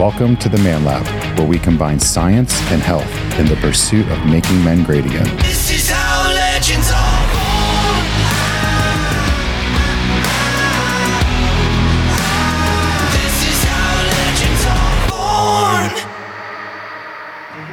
Welcome to the Man Lab, where we combine science and health in the pursuit of making men great again. This is how legends are born. This is how legends are born.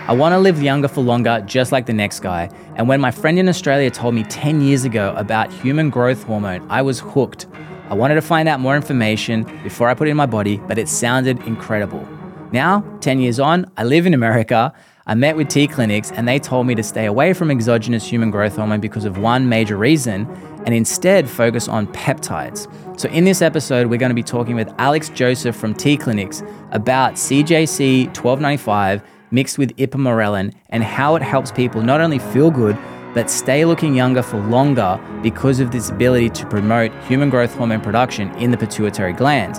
I want to live younger for longer, just like the next guy. And when my friend in Australia told me 10 years ago about human growth hormone, I was hooked. I wanted to find out more information before I put it in my body, but it sounded incredible. Now, 10 years on, I live in America. I met with T clinics and they told me to stay away from exogenous human growth hormone because of one major reason and instead focus on peptides. So, in this episode, we're going to be talking with Alex Joseph from T Clinics about CJC 1295 mixed with ipamorelin and how it helps people not only feel good, but stay looking younger for longer because of this ability to promote human growth hormone production in the pituitary gland.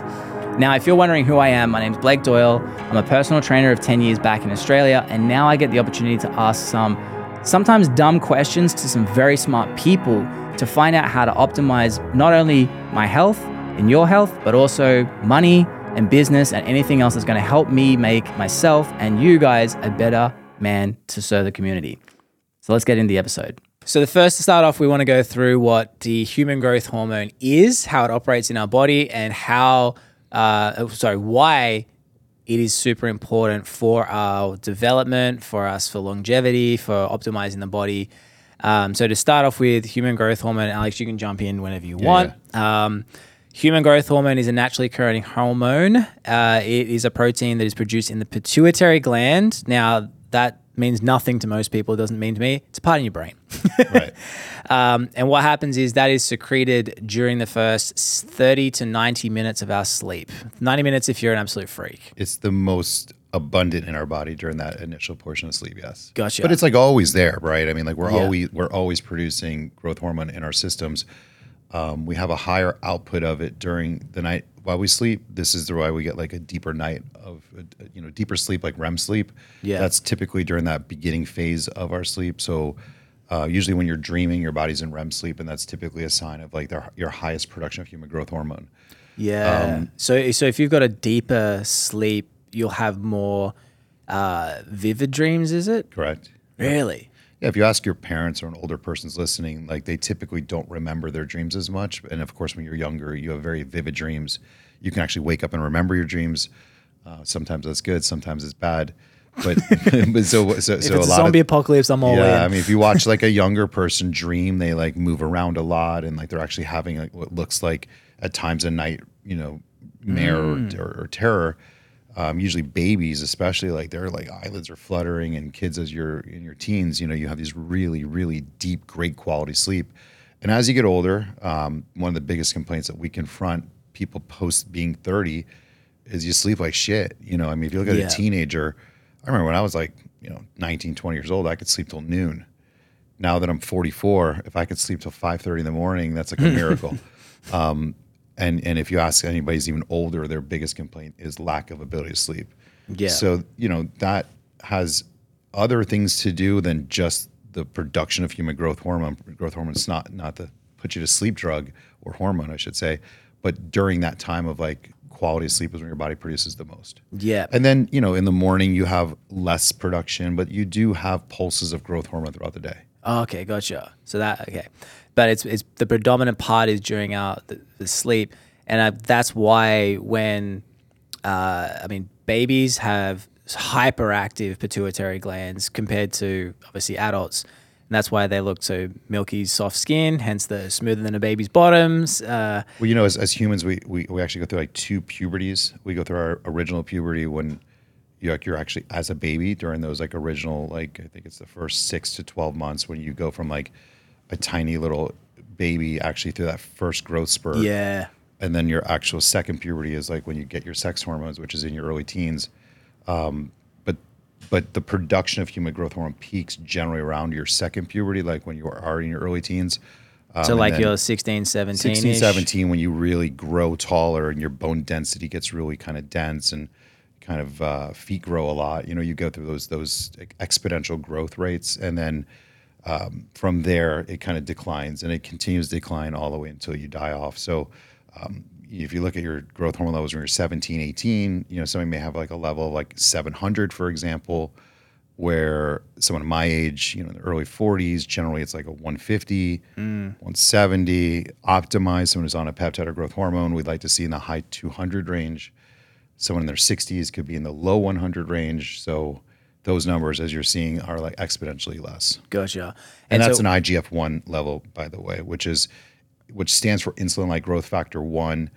Now, if you're wondering who I am, my name's Blake Doyle. I'm a personal trainer of 10 years back in Australia, and now I get the opportunity to ask some sometimes dumb questions to some very smart people to find out how to optimize not only my health and your health, but also money and business and anything else that's going to help me make myself and you guys a better man to serve the community. So let's get into the episode. So, the first to start off, we want to go through what the human growth hormone is, how it operates in our body, and how, uh, oh, sorry, why it is super important for our development, for us for longevity, for optimizing the body. Um, so, to start off with human growth hormone, Alex, you can jump in whenever you want. Um, human growth hormone is a naturally occurring hormone. Uh, it is a protein that is produced in the pituitary gland. Now, that means nothing to most people. It doesn't mean to me. It's a part in your brain. Right. Um, and what happens is that is secreted during the first 30 to 90 minutes of our sleep. 90 minutes if you're an absolute freak. it's the most abundant in our body during that initial portion of sleep. Yes. Gotcha. But it's like always there, right? I mean, like we're Yeah. always we're always producing growth hormone in our systems. Um, we have a higher output of it during the night while we sleep. This is the why we get like a deeper night of uh, you know deeper sleep, like REM sleep. Yeah. That's typically during that beginning phase of our sleep. So. Uh, usually, when you're dreaming, your body's in REM sleep, and that's typically a sign of like their, your highest production of human growth hormone. Yeah. Um, so, so if you've got a deeper sleep, you'll have more uh, vivid dreams, is it? Correct. Really? Yeah, if you ask your parents or an older person's listening, like they typically don't remember their dreams as much. And of course, when you're younger, you have very vivid dreams. You can actually wake up and remember your dreams. Uh, sometimes that's good, sometimes it's bad. But, but so so, If so it's a zombie of apocalypse, I'm all yeah. in. I mean, if you watch like a younger person dream, they like move around a lot and like they're actually having like what looks like at times a night, you know, mare Mm. or, or, or terror. Um, usually babies, especially like their like eyelids are fluttering, and kids as you're in your teens, you know, you have these really, really deep, great quality sleep. And as you get older, um, one of the biggest complaints that we confront people post being 30 is you sleep like shit. You know, I mean, if you look at Yeah. a teenager, I remember when I was like, you know, 19, 20 years old, I could sleep till noon. Now that I'm 44, if I could sleep till 5:30 in the morning, that's like a miracle. um, and and if you ask anybody who's even older, their biggest complaint is lack of ability to sleep. Yeah. So you know that has other things to do than just the production of human growth hormone. Growth hormone is not not the put you to sleep drug or hormone, I should say. But during that time of like quality of sleep is when your body produces the most. yeah. And then, you know, in the morning you have less production, but you do have pulses of growth hormone throughout the day. Oh, okay, gotcha. So that okay, but it's it's the predominant part is during our the, the sleep, and uh, that's why when uh, I mean babies have hyperactive pituitary glands compared to obviously adults, and that's why they look so milky, soft skin. Hence the smoother than a baby's bottoms. Uh, Well, you know, as, as humans, we, we, we actually go through like two puberties. We go through our original puberty when you're, like, you're actually as a baby during those like original, like, I think it's the first six to 12 months when you go from like a tiny little baby actually through that first growth spurt. yeah, and then your actual second puberty is like when you get your sex hormones, which is in your early teens. Um, but but the production of human growth hormone peaks generally around your second puberty, like when you are already in your early teens. Um, so like you're 16, 17 16, 17, when you really grow taller and your bone density gets really kind of dense and kind of uh, feet grow a lot. You know, you go through those those exponential growth rates, and then um, from there it kind of declines and it continues to decline all the way until you die off. So um, if you look at your growth hormone levels when you're 17, 18, you know, somebody may have like a level of like 700, for example, where someone my age, you know, in the early 40s, generally it's like a 150, 170. Optimized, someone who's on a peptide or growth hormone, we'd like to see in the high 200 range. Someone in their 60s could be in the low 100 range. So those numbers, as you're seeing, are like exponentially less. Gotcha. And, that's so- an IGF one level, by the way, which is which stands for insulin like growth factor one.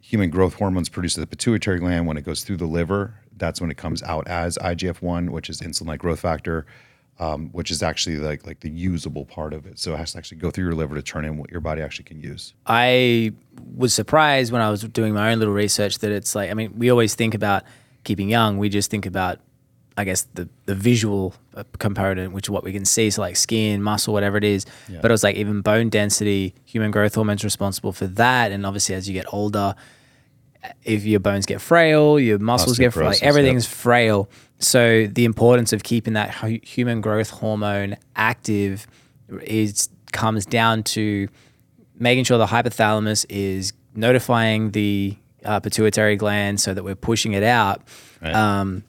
Human growth hormones produced at the pituitary gland when it goes through the liver. That's when it comes out as IGF one, which is insulin like growth factor, um, which is actually like like the usable part of it. So it has to actually go through your liver to turn in what your body actually can use. I was surprised when I was doing my own little research that it's like, I mean, we always think about keeping young. We just think about, I guess, the, the visual uh, component, which is what we can see. So, like skin, muscle, whatever it is. But it was like even bone density, human growth hormones responsible for that. And obviously, as you get older, if your bones get frail, your muscles get frail, like everything's frail. So the importance of keeping that hu- human growth hormone active is comes down to making sure the hypothalamus is notifying the uh, pituitary gland so that we're pushing it out. Right. Um,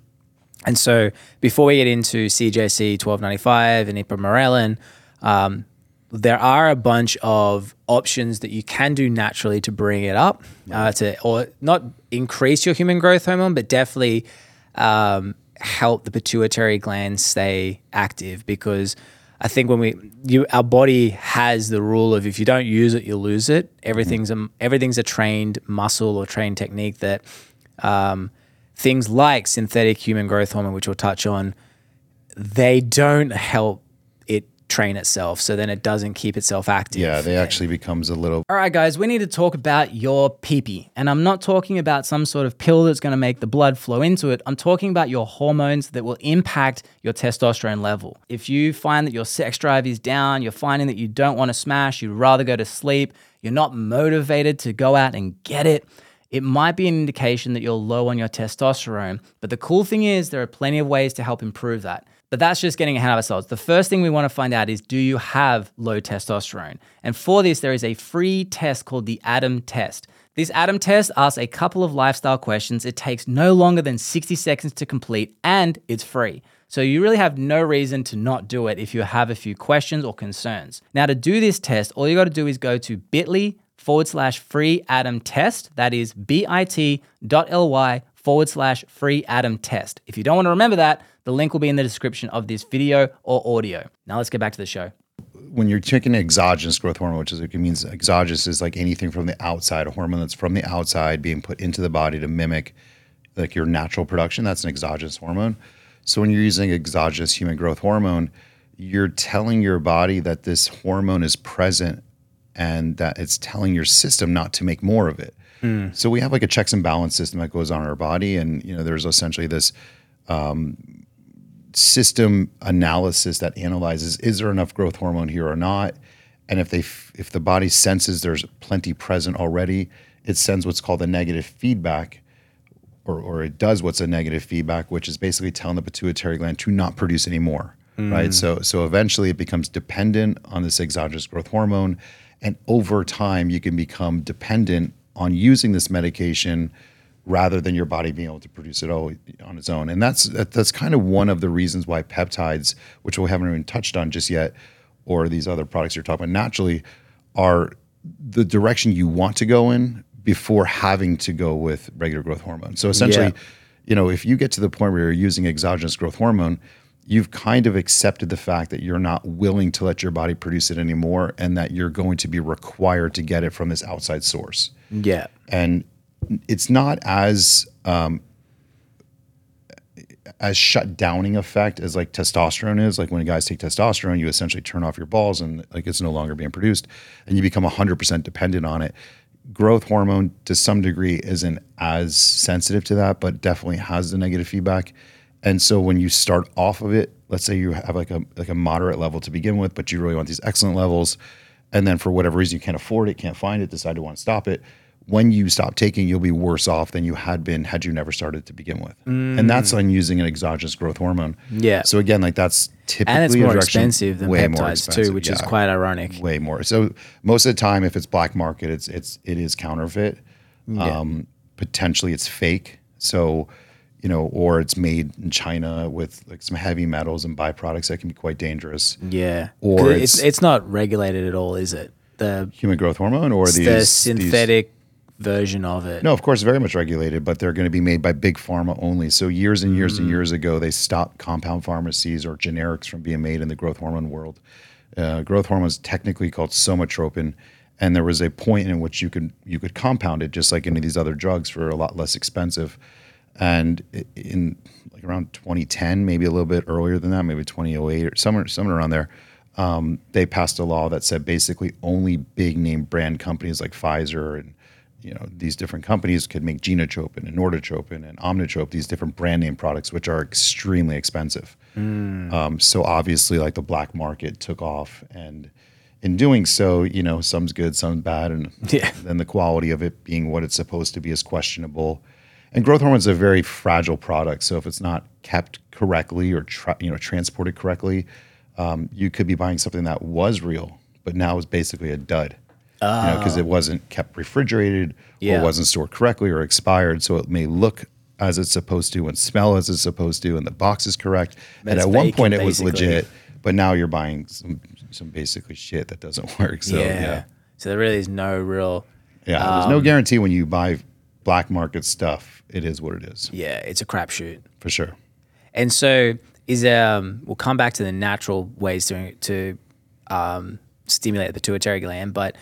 and so before we get into CJC 1295 and ipamorelin, um, there are a bunch of options that you can do naturally to bring it up, uh, to or not increase your human growth hormone, but definitely um, help the pituitary gland stay active. Because I think when we, you, our body has the rule of if you don't use it, you lose it. Everything's a everything's a trained muscle or trained technique that um, things like synthetic human growth hormone, which we'll touch on, they don't help train itself. So then it doesn't keep itself active. Yeah, they actually becomes a little All right, guys, we need to talk about your pee And I'm not talking about some sort of pill that's going to make the blood flow into it. I'm talking about your hormones that will impact your testosterone level. If you find that your sex drive is down, you're finding that you don't want to smash, you'd rather go to sleep, you're not motivated to go out and get it, it might be an indication that you're low on your testosterone. But the cool thing is, there are plenty of ways to help improve that. But that's just getting ahead of ourselves. The first thing we want to find out is do you have low testosterone? And for this, there is a free test called the ADAM test. This ADAM test asks a couple of lifestyle questions. It takes no longer than 60 seconds to complete and it's free. So you really have no reason to not do it if you have a few questions or concerns. Now, to do this test, all you got to do is go to bit.ly forward slash free Adam test. That is bit.ly forward slash free Adam test. If you don't want to remember that, the link will be in the description of this video or audio. Now let's get back to the show. when you're taking exogenous growth hormone, which is it means exogenous is like anything from the outside, a hormone that's from the outside being put into the body to mimic like your natural production. That's an exogenous hormone. So when you're using exogenous human growth hormone, you're telling your body that this hormone is present and that it's telling your system not to make more of it. Hmm. So we have like a checks and balance system that goes on in our body, and you know there's essentially this um, system analysis that analyzes is there enough growth hormone here or not? And if they f- if the body senses there's plenty present already it sends what's called a negative feedback or, or it does what's a negative feedback which is basically telling the pituitary gland to not produce any more right? Hmm. So so eventually it becomes dependent on this exogenous growth hormone and over time you can become dependent on using this medication rather than your body being able to produce it all on its own. And that's that, that's kind of one of the reasons why peptides, which we haven't even touched on just yet, or these other products you're talking about naturally, are the direction you want to go in before having to go with regular growth hormone. So essentially, Yeah. you know, if you get to the point where you're using exogenous growth hormone, you've kind of accepted the fact that you're not willing to let your body produce it anymore and that you're going to be required to get it from this outside source Yeah. and it's not as um, as shut downing effect as like testosterone is. Like when guys take testosterone, you essentially turn off your balls and like it's no longer being produced, and you become hundred percent dependent on it. Growth hormone, to some degree, isn't as sensitive to that, but definitely has the negative feedback. And so when you start off of it, let's say you have like a like a moderate level to begin with, but you really want these excellent levels, and then for whatever reason you can't afford it, can't find it, decide to want to stop it. When you stop taking, you'll be worse off than you had been had you never started to begin with. And that's on using an exogenous growth hormone. Yeah. So again, like that's typically And it's more expensive than way peptides expensive, too, which is quite ironic. way more. So most of the time, if it's black market, it's it's it is counterfeit. Um, potentially it's fake. So, you know, or it's made in China with like some heavy metals and byproducts that can be quite dangerous. Yeah. Or it's, it's- it's not regulated at all, is it? The, Human growth hormone or these the these- synthetic version of it. No, of course, very much regulated, but they're going to be made by big pharma only. So years and years Mm. and years ago, they stopped compound pharmacies or generics from being made in the growth hormone world. Uh, growth hormone is technically called somatropin, and there was a point in which you could you could compound it just like any of these other drugs for a lot less expensive. And in like around 2010, maybe a little bit earlier than that, maybe 2008 or somewhere somewhere around there, um, they passed a law that said basically only big name brand companies like Pfizer and you know these different companies could make genotropin and norditropin and omnitrope these different brand name products which are extremely expensive. Um, so obviously like the black market took off and in doing so you know some's good some's bad and Yeah. then the quality of it being what it's supposed to be is questionable. And growth hormone is a very fragile product so if it's not kept correctly or tra- you know transported correctly um, you could be buying something that was real but now is basically a dud because it wasn't kept refrigerated Yeah. or wasn't stored correctly or expired. So it may look as it's supposed to and smell as it's supposed to, and the box is correct. But and at one point it was legit, but now you're buying some some basically shit that doesn't work. So yeah. yeah, yeah. So there really is no real. there's Um, no guarantee when you buy black market stuff. It is what it is Yeah, it's a crapshoot. for sure. And so is um we'll come back to the natural ways to to um, stimulate the pituitary gland, but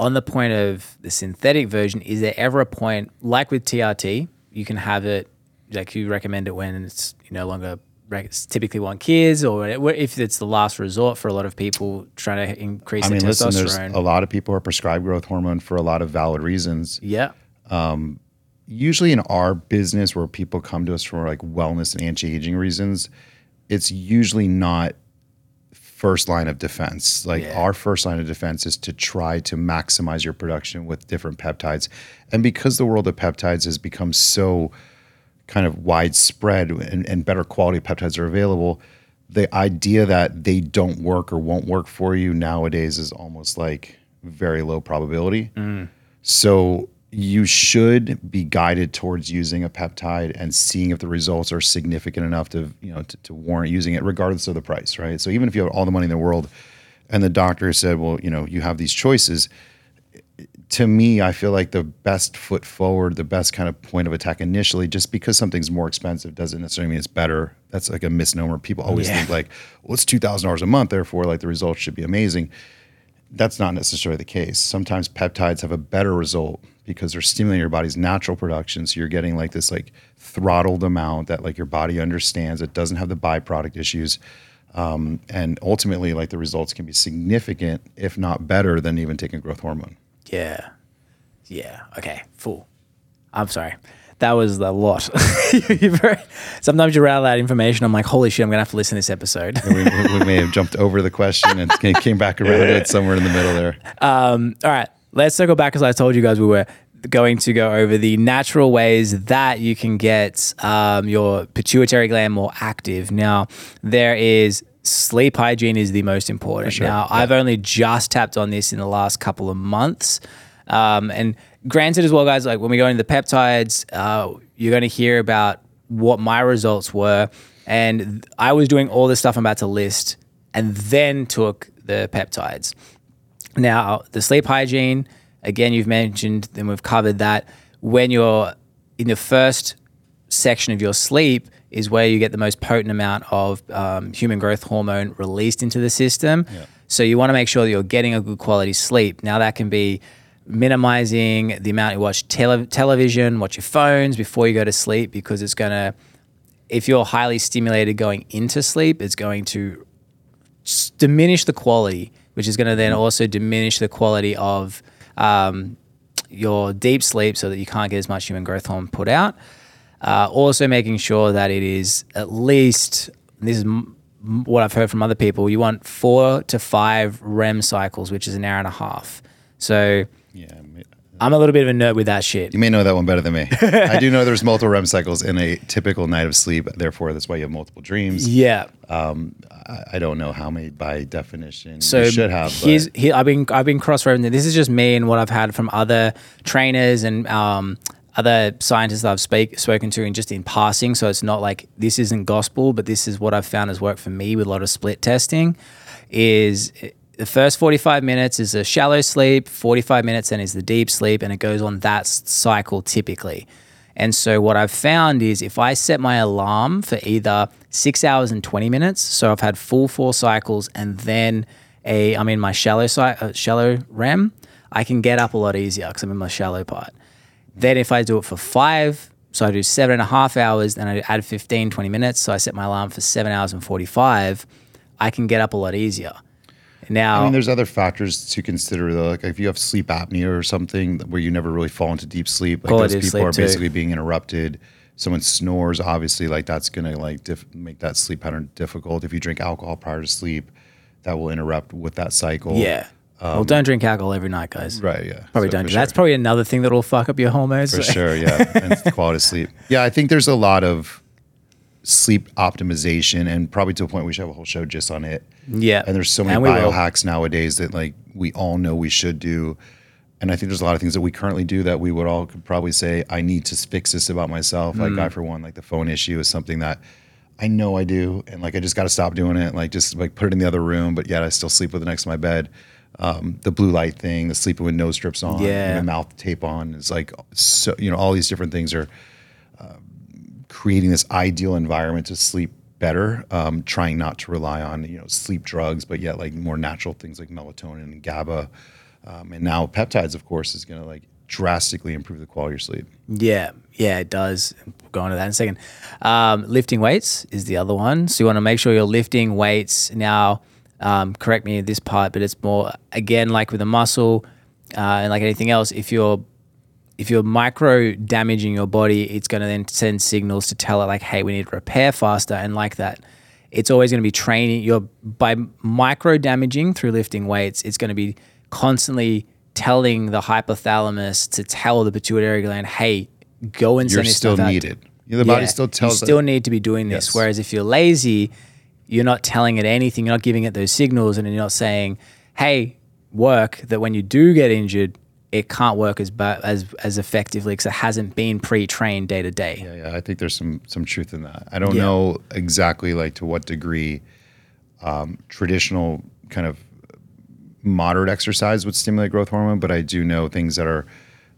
on the point of the synthetic version, is there ever a point like with TRT, you can have it like you recommend it when it's you no longer it's typically want kids or if it's the last resort for a lot of people trying to increase I their mean, listen, there's a lot of people are prescribed growth hormone for a lot of valid reasons. yeah. Um, usually in our business where people come to us for like wellness and anti-aging reasons it's usually not first line of defense. Like Yeah. our first line of defense is to try to maximize your production with different peptides. And because the world of peptides has become so kind of widespread and, and better quality peptides are available the idea that they don't work or won't work for you nowadays is almost like very low probability. Mm. So you should be guided towards using a peptide and seeing if the results are significant enough to you know to, to warrant using it, regardless of the price, right? So even if you have all the money in the world, and the doctor said, well, you know, you have these choices. To me, I feel like the best foot forward, the best kind of point of attack initially, just because something's more expensive doesn't necessarily mean it's better. That's like a misnomer. People always Yeah. think like, well, it's two thousand dollars a month, therefore, like the results should be amazing that's not necessarily the case. Sometimes peptides have a better result because they're stimulating your body's natural production. So you're getting like this like throttled amount that like your body understands. It doesn't have the byproduct issues. Um, and ultimately, like the results can be significant, if not better, than even taking growth hormone. Yeah. Yeah. Okay. Full. I'm sorry. That was a lot. Very- Sometimes you rattle that information. I'm like, holy shit, I'm going to have to listen to this episode. We, we we may have jumped over the question and came- back around it somewhere in the middle there. Um, All right. Let's circle back because I told you guys we were going to go over the natural ways that you can get um, your pituitary gland more active. Now, there is sleep hygiene is the most important. sure, Now, yeah. I've only just tapped on this in the last couple of months. Um, and granted, as well, guys, like when we go into the peptides, uh, you're going to hear about what my results were. And I was doing all the stuff I'm about to list and then took the peptides. Now, the sleep hygiene, again, you've mentioned, and we've covered that. When you're in the first section of your sleep, is where you get the most potent amount of um, human growth hormone released into the system. So you want to make sure that you're getting a good quality sleep. Now, that can be minimizing the amount you watch tele- television, watch your phones before you go to sleep, because it's going to, if you're highly stimulated going into sleep, it's going to diminish the quality, which is going to then also diminish the quality of um, your deep sleep so that you can't get as much human growth hormone put out. Uh, also, making sure that it is at least, this is m- m- what I've heard from other people, you want four to five REM cycles, which is an hour and a half. So, Yeah, I'm a little bit of a nerd with that shit. You may know that one better than me. I do know there's multiple REM cycles in a typical night of sleep. Therefore, that's why you have multiple dreams. Yeah. I, I don't know how many by definition So you should have. Here's, But here, I've been I've been cross referencing. This is just me and what I've had from other trainers and um, other scientists that I've speak, spoken to, and just in passing. So it's not like this isn't gospel, but this is what I've found has worked for me with a lot of split testing. Is the first 45 minutes is a shallow sleep, 45 minutes then is the deep sleep, and it goes on that cycle typically. And so what I've found is if I set my alarm for either six hours and 20 minutes, so I've had full four cycles and then a I'm in my shallow uh, shallow REM, I can get up a lot easier because I'm in my shallow part. Then if I do it for five, so I do seven and a half hours, then I add 15, 20 minutes. So I set my alarm for seven hours and 45, I can get up a lot easier. Now, I mean, there's other factors to consider though. Like if you have sleep apnea or something where you never really fall into deep sleep, like those people are too. basically being interrupted. Someone snores, obviously, like that's gonna like diff- make that sleep pattern difficult. If you drink alcohol prior to sleep, that will interrupt with that cycle. yeah. well, don't drink alcohol every night, guys. um, Right. Yeah. Probably So don't. do That's probably another thing that will fuck up your hormones. For sure, yeah. And quality of sleep. Yeah, I think there's a lot of sleep optimization and probably to a point we should have a whole show just on it. Yeah. And there's so many And we will. biohacks nowadays that like we all know we should do. And I think there's a lot of things that we currently do that we would all could probably say, I need to fix this about myself. Like Mm. I for one, like the phone issue is something that I know I do. And like I just gotta stop doing it. Like just like put it in the other room, but yet I still sleep with it next to my bed. Um, the blue light thing, the sleeping with nose strips on, Yeah. mouth tape on is like so you know, all these different things are creating this ideal environment to sleep better, um, trying not to rely on you know sleep drugs, but yet like more natural things like melatonin and GABA, um, and now peptides, of course, is going to like drastically improve the quality of your sleep. Yeah, yeah, it does. We'll go on to that in a second. Um, lifting weights is the other one. So you want to make sure you're lifting weights. Now, um, correct me in this part, but it's more again like with a muscle uh, and like anything else. If you're if you're micro damaging your body, it's going to then send signals to tell it like, hey, we need to repair faster. And like that, it's always going to be training. You're by micro damaging through lifting weights, it's going to be constantly telling the hypothalamus to tell the pituitary gland, hey, go and You're send still stuff out. needed. Know, the body still tells you still it. need to be doing this. Yes. Whereas if you're lazy, you're not telling it anything. You're not giving it those signals, and you're not saying, "Hey, work." That when you do get injured, it can't work as as as effectively because it hasn't been pre-trained day to day. Yeah, yeah, I think there's some some truth in that. I don't Yeah. know exactly like to what degree um, traditional kind of moderate exercise would stimulate growth hormone, but I do know things that are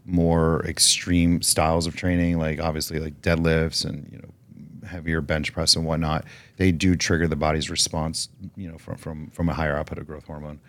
more extreme styles of training, like obviously like deadlifts and you know heavier bench press and whatnot. They do trigger the body's response, you know, from from from a higher output of growth hormone.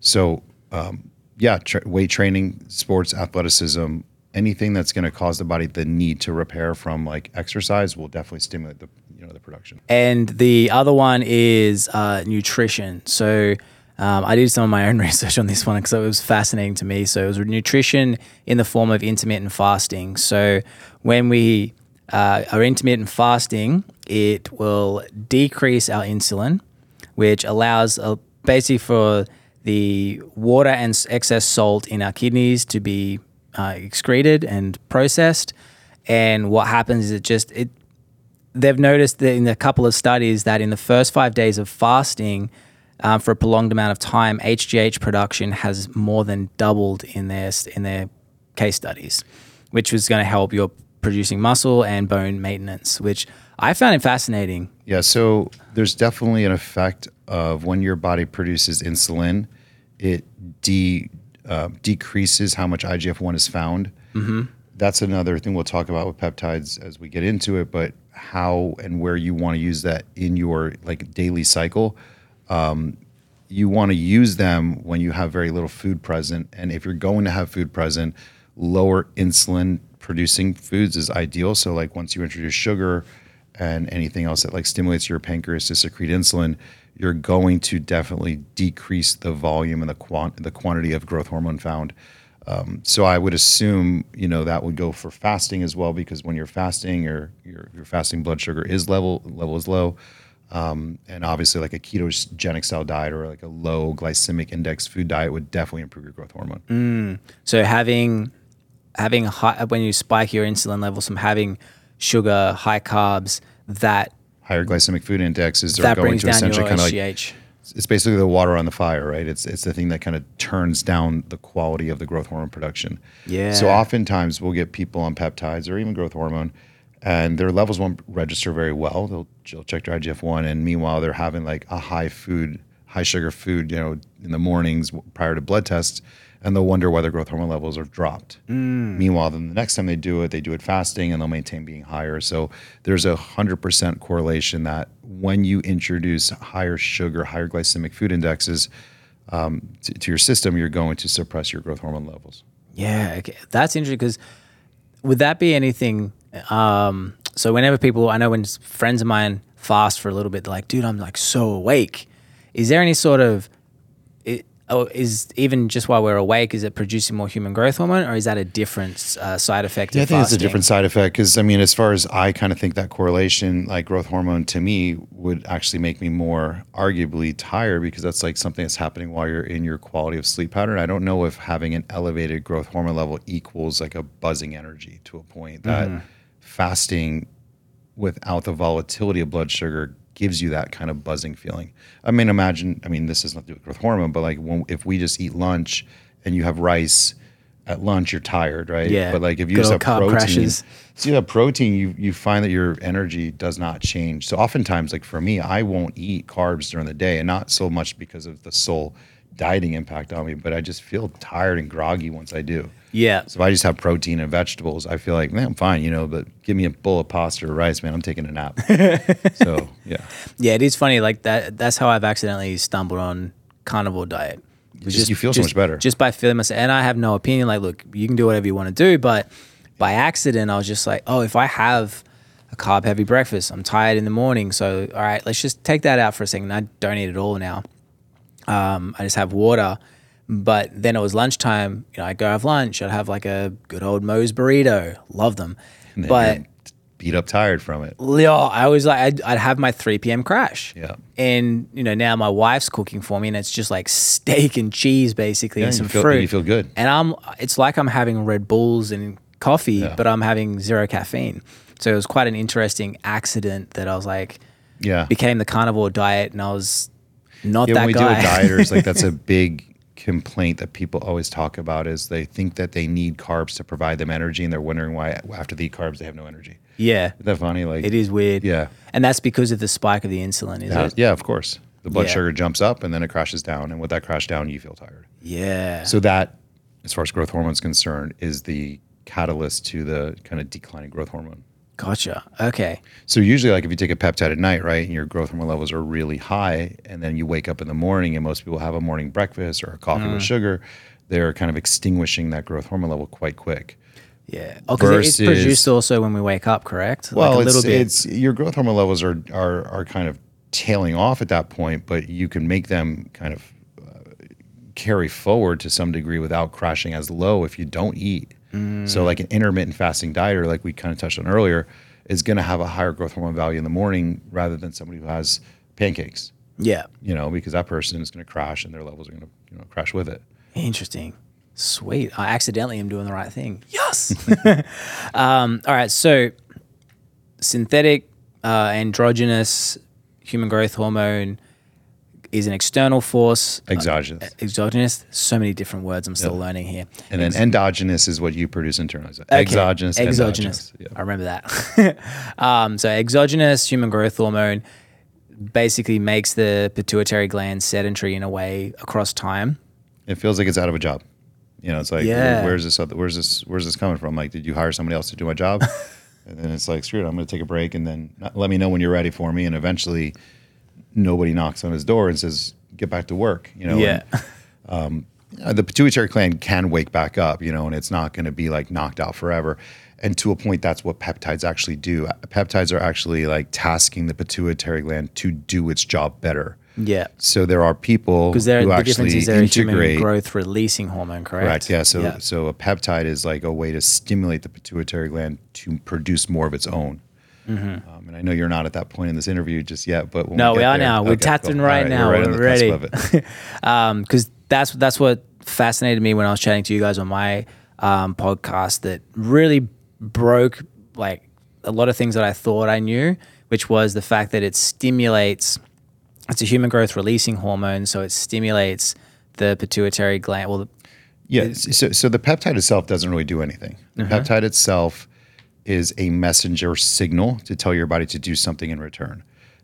So um, yeah, tra- weight training, sports, athleticism, anything that's going to cause the body the need to repair from like exercise will definitely stimulate the you know the production. And the other one is uh, nutrition. So um, I did some of my own research on this one because it was fascinating to me. So it was nutrition in the form of intermittent fasting. So when we uh, are intermittent fasting, it will decrease our insulin, which allows uh, basically for the water and excess salt in our kidneys to be uh, excreted and processed. And what happens is it just it they've noticed that in a couple of studies that in the first five days of fasting um, for a prolonged amount of time, HGH production has more than doubled in their in their case studies, which was going to help your producing muscle and bone maintenance, which I found it fascinating. Yeah, so there's definitely an effect of when your body produces insulin, it de uh, decreases how much IGF one is found. Mm-hmm. That's another thing we'll talk about with peptides as we get into it. But how and where you want to use that in your like daily cycle, um, you want to use them when you have very little food present. And if you're going to have food present, lower insulin producing foods is ideal. So like once you introduce sugar and anything else that like stimulates your pancreas to secrete insulin, you're going to definitely decrease the volume and the quant the quantity of growth hormone found. Um, so I would assume you know that would go for fasting as well because when you're fasting, your your your fasting blood sugar is level level is low, um, and obviously like a ketogenic style diet or like a low glycemic index food diet would definitely improve your growth hormone. So having having high when you spike your insulin levels from having sugar, high carbs, that Higher glycemic food indexes are going to essentially kind of like it's basically the water on the fire, right? It's it's the thing that kind of turns down the quality of the growth hormone production. Yeah. So oftentimes we'll get people on peptides or even growth hormone, and their levels won't register very well. They'll, they'll check their IGF one, and meanwhile they're having like a high food, high sugar food, you know, in the mornings prior to blood tests, and they'll wonder why their growth hormone levels are dropped. Meanwhile, then the next time they do it, they do it fasting, and they'll maintain being higher. So there's a hundred percent correlation that when you introduce higher sugar, higher glycemic food indexes um, to, to your system, you're going to suppress your growth hormone levels. Yeah, okay. that's interesting because would that be anything? Um, so whenever people, I know when friends of mine fast for a little bit, they're like, "Dude, I'm like so awake." Is there any sort of, it, oh, is even just while we're awake, is it producing more human growth hormone, or is that a different uh, side effect? Yeah, I think it's a different side effect because I mean, as far as I kind of think that correlation, like growth hormone, to me would actually make me more arguably tired because that's like something that's happening while you're in your quality of sleep pattern. I don't know if having an elevated growth hormone level equals like a buzzing energy to a point that fasting without the volatility of blood sugar gives you that kind of buzzing feeling. I mean, imagine, I mean, this is not to do with growth hormone, but like when, if we just eat lunch and you have rice at lunch, you're tired, right? Yeah. But like if you Good just have protein, crashes. so you have protein, you you find that your energy does not change. So oftentimes, like for me, I won't eat carbs during the day, and not so much because of the sole dieting impact on me, but I just feel tired and groggy once I do. Yeah. So if I just have protein and vegetables, I feel like, man, I'm fine, you know, but give me a bowl of pasta or rice, man, I'm taking a nap. so, yeah. Yeah, it is funny. Like that. That's how I've accidentally stumbled on carnivore diet. Just- you feel so much better. just by feeling myself. And I have no opinion. Like, look, you can do whatever you want to do, but by accident, I was just like, oh, if I have a carb heavy breakfast, I'm tired in the morning. So, all right, let's just take that out for a second. I don't eat it all now. Um, I just have water. But then it was lunchtime. You know, I go have lunch. I'd have like a good old Moe's burrito. Love them. And then But beat up tired from it. yeah, I was like, I'd, I'd have my 3 p.m. crash. Yeah. And, you know, now my wife's cooking for me and it's just like steak and cheese basically Yeah, and you some feel- fruit. you feel good. And I'm, it's like I'm having Red Bulls and coffee, Yeah. but I'm having zero caffeine. So it was quite an interesting accident that I was like, Yeah. became the carnivore diet and I was not yeah, that when we guy. deal with dieters, like that's a big complaint that people always talk about is they think that they need carbs to provide them energy and they're wondering why after they eat carbs they have no energy. yeah. Isn't that funny? Like It is weird. Yeah. And that's because of the spike of the insulin, is Yeah, it? yeah, of course. The blood Yeah. sugar jumps up and then it crashes down. And with that crash down, you feel tired. Yeah. So that, as far as growth hormone is concerned, is the catalyst to the kind of declining growth hormone. Gotcha. Okay. So usually, like if you take a peptide at night, right, and your growth hormone levels are really high, and then you wake up in the morning, and most people have a morning breakfast or a coffee Mm. with sugar, they're kind of extinguishing that growth hormone level quite quick. Yeah. Oh, because it's produced also when we wake up, correct? Well, like a it's, little bit. it's your growth hormone levels are are are kind of tailing off at that point, but you can make them kind of uh, carry forward to some degree without crashing as low if you don't eat. Mm. So, like an intermittent fasting dieter, like we kind of touched on earlier, is going to have a higher growth hormone value in the morning rather than somebody who has pancakes. yeah. You know, because that person is going to crash and their levels are going to you know crash with it. Interesting. Sweet. I accidentally am doing the right thing. Yes. um, all right. So, synthetic uh, androgenous human growth hormone is an external force. Uh, exogenous. Uh, exogenous. So many different words I'm still learning here. And then endogenous is what you produce internally. So Okay, Exogenous, Exogenous. Yeah. I remember that. um, so exogenous human growth hormone basically makes the pituitary gland sedentary in a way across time. it feels like it's out of a job. You know, it's like, Yeah. where's this? Other, where's this? Where's this coming from? Like, did you hire somebody else to do my job? and then it's like, screw it, I'm going to take a break, and then not- let me know when you're ready for me. And eventually, nobody knocks on his door and says, get back to work. You know, Yeah. and, uh, the pituitary gland can wake back up. You know, and it's not going to be like knocked out forever. And to a point, that's what peptides actually do. Peptides are actually like tasking the pituitary gland to do its job better. Yeah. So there are people Because there, who the actually difference is they're a human growth releasing hormone, correct? Correct. Yeah. So so a peptide is like a way to stimulate the pituitary gland to produce more of its own. Um, and I know you're not at that point in this interview just yet, but when Mm-hmm. No, we, we are there- now. We're Okay, tapping cool. right All now. We're, right We're ready. because that's that's what fascinated me when I was chatting to you guys on my um, podcast that really broke like a lot of things that I thought I knew, which was the fact that it stimulates. It's a human growth releasing hormone, so it stimulates the pituitary gland. Well, Yeah. So, so the peptide itself doesn't really do anything. The peptide itself is a messenger signal to tell your body to do something in return.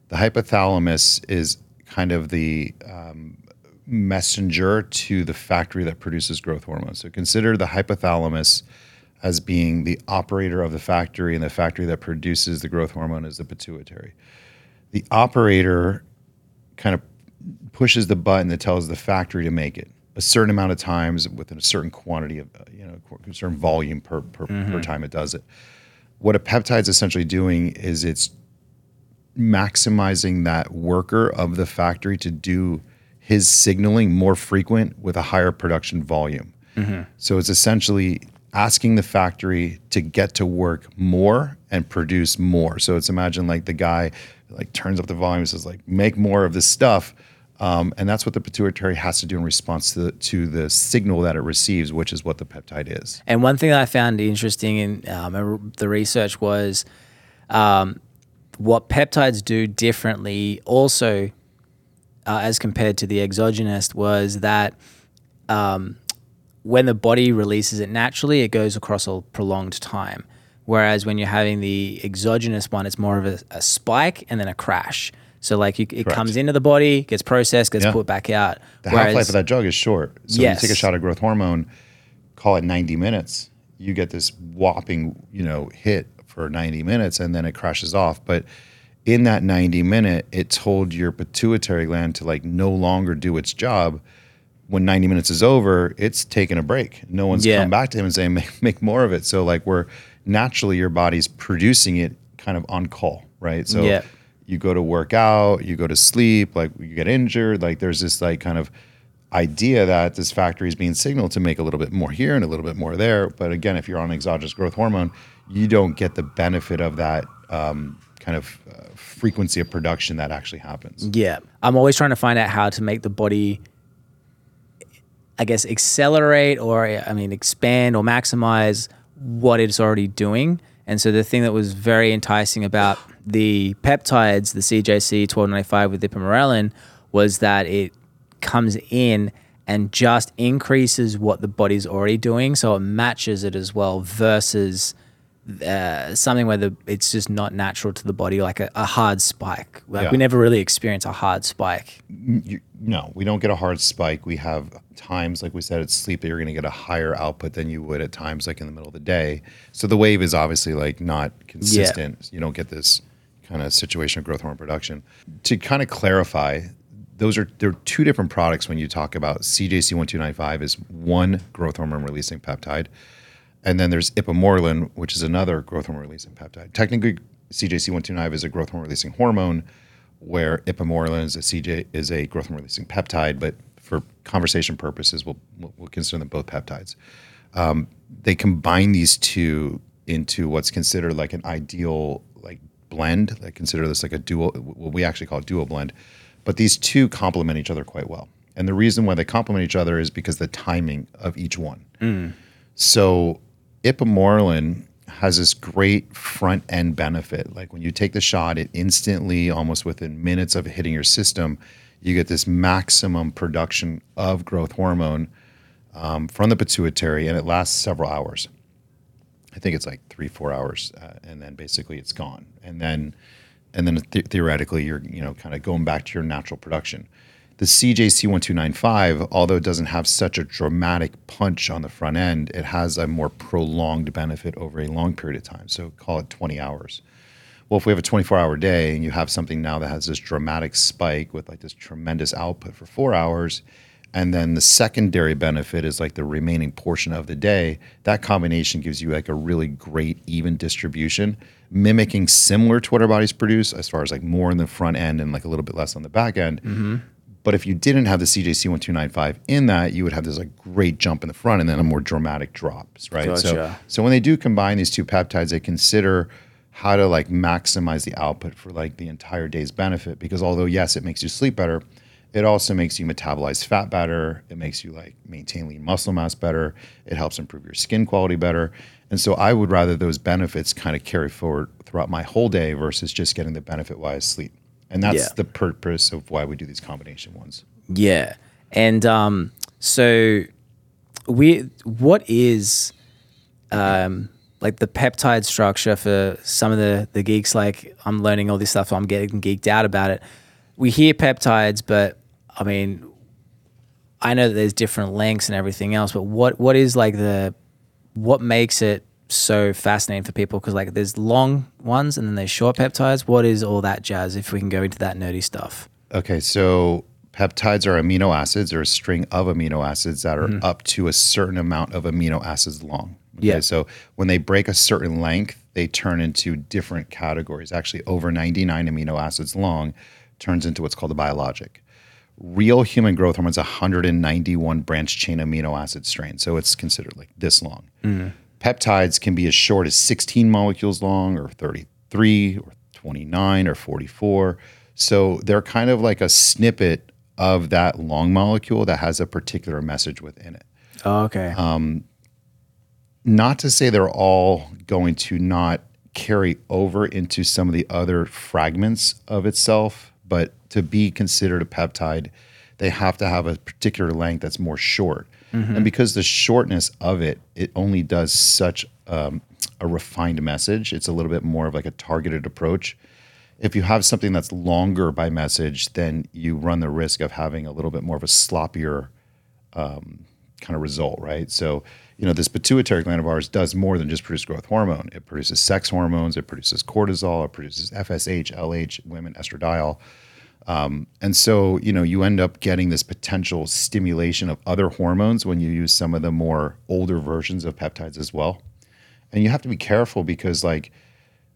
The hypothalamus is kind of the um, messenger to the factory that produces growth hormone. So consider the hypothalamus as being the operator of the factory, and the factory that produces the growth hormone is the pituitary. The operator kind of pushes the button that tells the factory to make it a certain amount of times within a certain quantity of you know a certain volume per per, per time it does it what a peptide's essentially doing is it's maximizing that worker of the factory to do his signaling more frequent with a higher production volume mm-hmm. so it's essentially asking the factory to get to work more and produce more. So it's imagine like the guy like turns up the volume and says like make more of this stuff. Um, and that's what the pituitary has to do in response to the, to the signal that it receives, which is what the peptide is. And one thing that I found interesting in um, the research was um, what peptides do differently, also uh, as compared to the exogenous, was that um, when the body releases it naturally, it goes across a prolonged time. Whereas when you're having the exogenous one, it's more of a, a spike and then a crash. So like you, it comes into the body, gets processed, gets Yeah. put back out. The half life of that drug is short. So Yes. you take a shot of growth hormone, call it 90 minutes, you get this whopping, you know, hit for 90 minutes and then it crashes off. But in that 90 minute, it told your pituitary gland to like no longer do its job. When 90 minutes is over, it's taking a break. No one's Yeah. come back to him and saying, make, make more of it. So like we're naturally your body's producing it kind of on call, right? So Yeah. You go to work out, you go to sleep, like you get injured, like there's this like kind of idea that this factory is being signaled to make a little bit more here and a little bit more there. But again, if you're on exogenous growth hormone, you don't get the benefit of that um, kind of uh, frequency of production that actually happens. Yeah. I'm always trying to find out how to make the body, I guess, accelerate or, I mean, expand or maximize what it's already doing. And so the thing that was very enticing about the peptides, the CJC 1295 with ipamorelin, was that it comes in and just increases what the body's already doing. So it matches it as well versus uh, something where the, it's just not natural to the body, like a, a hard spike. Like Yeah. we never really experience a hard spike. You, no, we don't get a hard spike. We have times, like we said, at sleep that you're going to get a higher output than you would at times, like in the middle of the day. So the wave is obviously like not consistent. You don't get this kind of situation of growth hormone production. To kind of clarify, those are there are two different products when you talk about CJC one two nine five is one growth hormone releasing peptide, and then there's ipamorelin, which is another growth hormone releasing peptide. Technically, CJC one two nine is a growth hormone releasing hormone, where ipamorelin is a CJ is a growth hormone releasing peptide. But for conversation purposes, we'll we'll, consider them both peptides. Um, they combine these two into what's considered like an ideal blend. I consider this like a dual. What we actually call a dual blend. But these two complement each other quite well. And the reason why they complement each other is because the timing of each one. So Ipamorelin has this great front end benefit. Like when you take the shot, it instantly, almost within minutes of hitting your system, you get this maximum production of growth hormone um, from the pituitary, and it lasts several hours. I think it's like three, four hours, uh, and then basically it's gone. And then, and then the- theoretically, you're you know kind of going back to your natural production. The CJC one two nine five, although it doesn't have such a dramatic punch on the front end, it has a more prolonged benefit over a long period of time. So call it twenty hours. Well, if we have a 24 hour day and you have something now that has this dramatic spike with like this tremendous output for four hours, and then the secondary benefit is like the remaining portion of the day, that combination gives you like a really great even distribution, mimicking similar to what our bodies produce as far as like more in the front end and like a little bit less on the back end. Mm-hmm. But if you didn't have the CJC 1295 in that, you would have this like great jump in the front and then a more dramatic drops, right? So, so when they do combine these two peptides, they consider how to like maximize the output for like the entire day's benefit. Because although yes, it makes you sleep better, it also makes you metabolize fat better. It makes you like maintain lean muscle mass better. It helps improve your skin quality better. And so I would rather those benefits kind of carry forward throughout my whole day versus just getting the benefit wise sleep. And that's Yeah. the purpose of why we do these combination ones. Yeah. And um, so we what is um like the peptide structure for some of the the geeks like I'm learning all this stuff, so I'm getting geeked out about it. We hear peptides, but I mean I know that there's different lengths and everything else, but what what is like the what makes it so fascinating for people because like there's long ones and then there's short peptides. What is all that jazz? If we can go into that nerdy stuff. Okay, so peptides are amino acids or a string of amino acids that are mm-hmm. up to a certain amount of amino acids long. Okay, Yeah. So when they break a certain length, they turn into different categories. Actually, over 99 amino acids long turns into what's called a biologic. Real human growth hormone is 191 branch chain amino acid strain. So it's considered like this long. Mm. Peptides can be as short as 16 molecules long, or 33, or 29, or 44. So they're kind of like a snippet of that long molecule that has a particular message within it. Oh, okay. Um, not to say they're all going to not carry over into some of the other fragments of itself, but to be considered a peptide, they have to have a particular length that's more short. And because the shortness of it, it only does such um, a refined message. It's a little bit more of like a targeted approach. If you have something that's longer by message, then you run the risk of having a little bit more of a sloppier kind of result, right? So, you know, this pituitary gland of ours does more than just produce growth hormone. It produces sex hormones, it produces cortisol, it produces FSH, LH, women estradiol. Um, and so, you know, you end up getting this potential stimulation of other hormones when you use some of the more older versions of peptides as well. And you have to be careful because, like,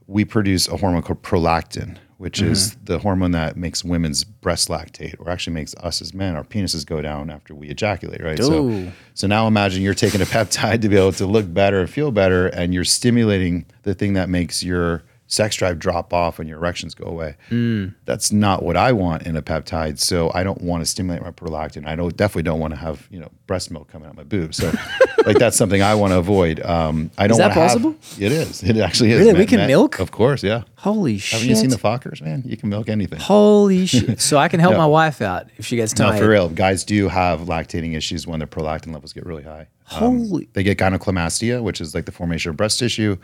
we produce a hormone called prolactin, which is the hormone that makes women's breast lactate, or actually makes us as men, our penises go down after we ejaculate, right? So, so now imagine you're taking a peptide to be able to look better, and feel better, and you're stimulating the thing that makes your sex drive drop off and your erections go away. That's not what I want in a peptide. So I don't want to stimulate my prolactin. I don't definitely don't want to have you know breast milk coming out my boob. So like that's something I want to avoid. Um, I don't. Is that wanna have- possible? it is. It actually is. Really? We can man- milk? Of course, yeah. Holy shit. Haven't you seen the Fockers, man? You can milk anything. Holy shit. So I can help Yeah. my wife out if she gets No, for real. Guys do have lactating issues when their prolactin levels get really high. Um, Holy- they get gynecomastia, which is like the formation of breast tissue.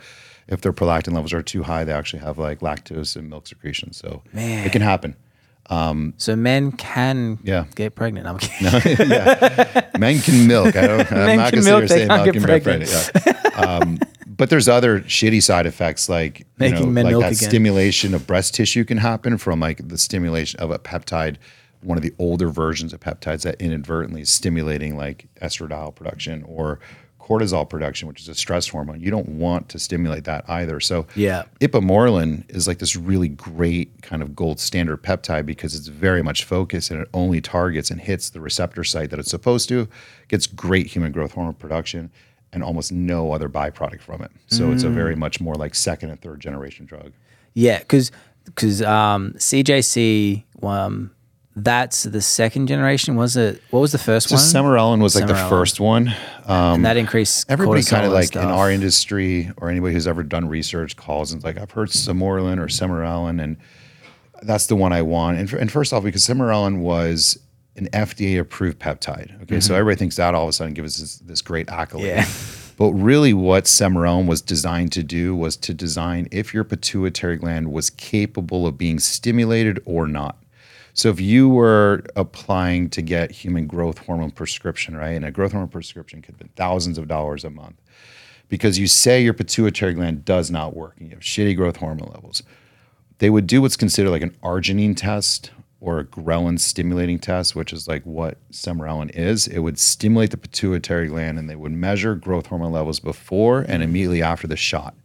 If their prolactin levels are too high, they actually have like lactose and milk secretion. So Man. it can happen. So men can Yeah. get pregnant. I'm kidding. Men can milk. I don't, I'm Men not going to milk, sit here saying can't milk can get pregnant. Yeah. Um, but there's other shitty side effects like you know, men like milk that again. stimulation of breast tissue can happen from like the stimulation of a peptide, one of the older versions of peptides that inadvertently is stimulating like estradiol production or cortisol production, which is a stress hormone. You don't want to stimulate that either. So Yeah. Ipamorelin is like this really great kind of gold standard peptide because it's very much focused and it only targets and hits the receptor site that it's supposed to, gets great human growth hormone production and almost no other byproduct from it. So it's a very much more like second and third generation drug. Yeah, because because um, CJC um, that's the second generation. Was it? What was the first So one? Semirelin was like the first one. and um, that increased. Everybody kind of like in our industry or anybody who's ever done research calls and like I've heard Semorelin or Semirelin and that's the one I want. And, and first off, because Semirelin was an FDA approved peptide. Okay, so mm-hmm. everybody thinks that all of a sudden gives us this, this great accolade. Yeah. But really, what Semirelin was designed to do was to design if your pituitary gland was capable of being stimulated or not. So if you were applying to get human growth hormone prescription, right, and a growth hormone prescription could been thousands of dollars a month because you say your pituitary gland does not work and you have shitty growth hormone levels, they would do what's considered like an arginine test or a ghrelin stimulating test, which is like what Semirelin is. It would stimulate the pituitary gland and they would measure growth hormone levels before and immediately after the shot.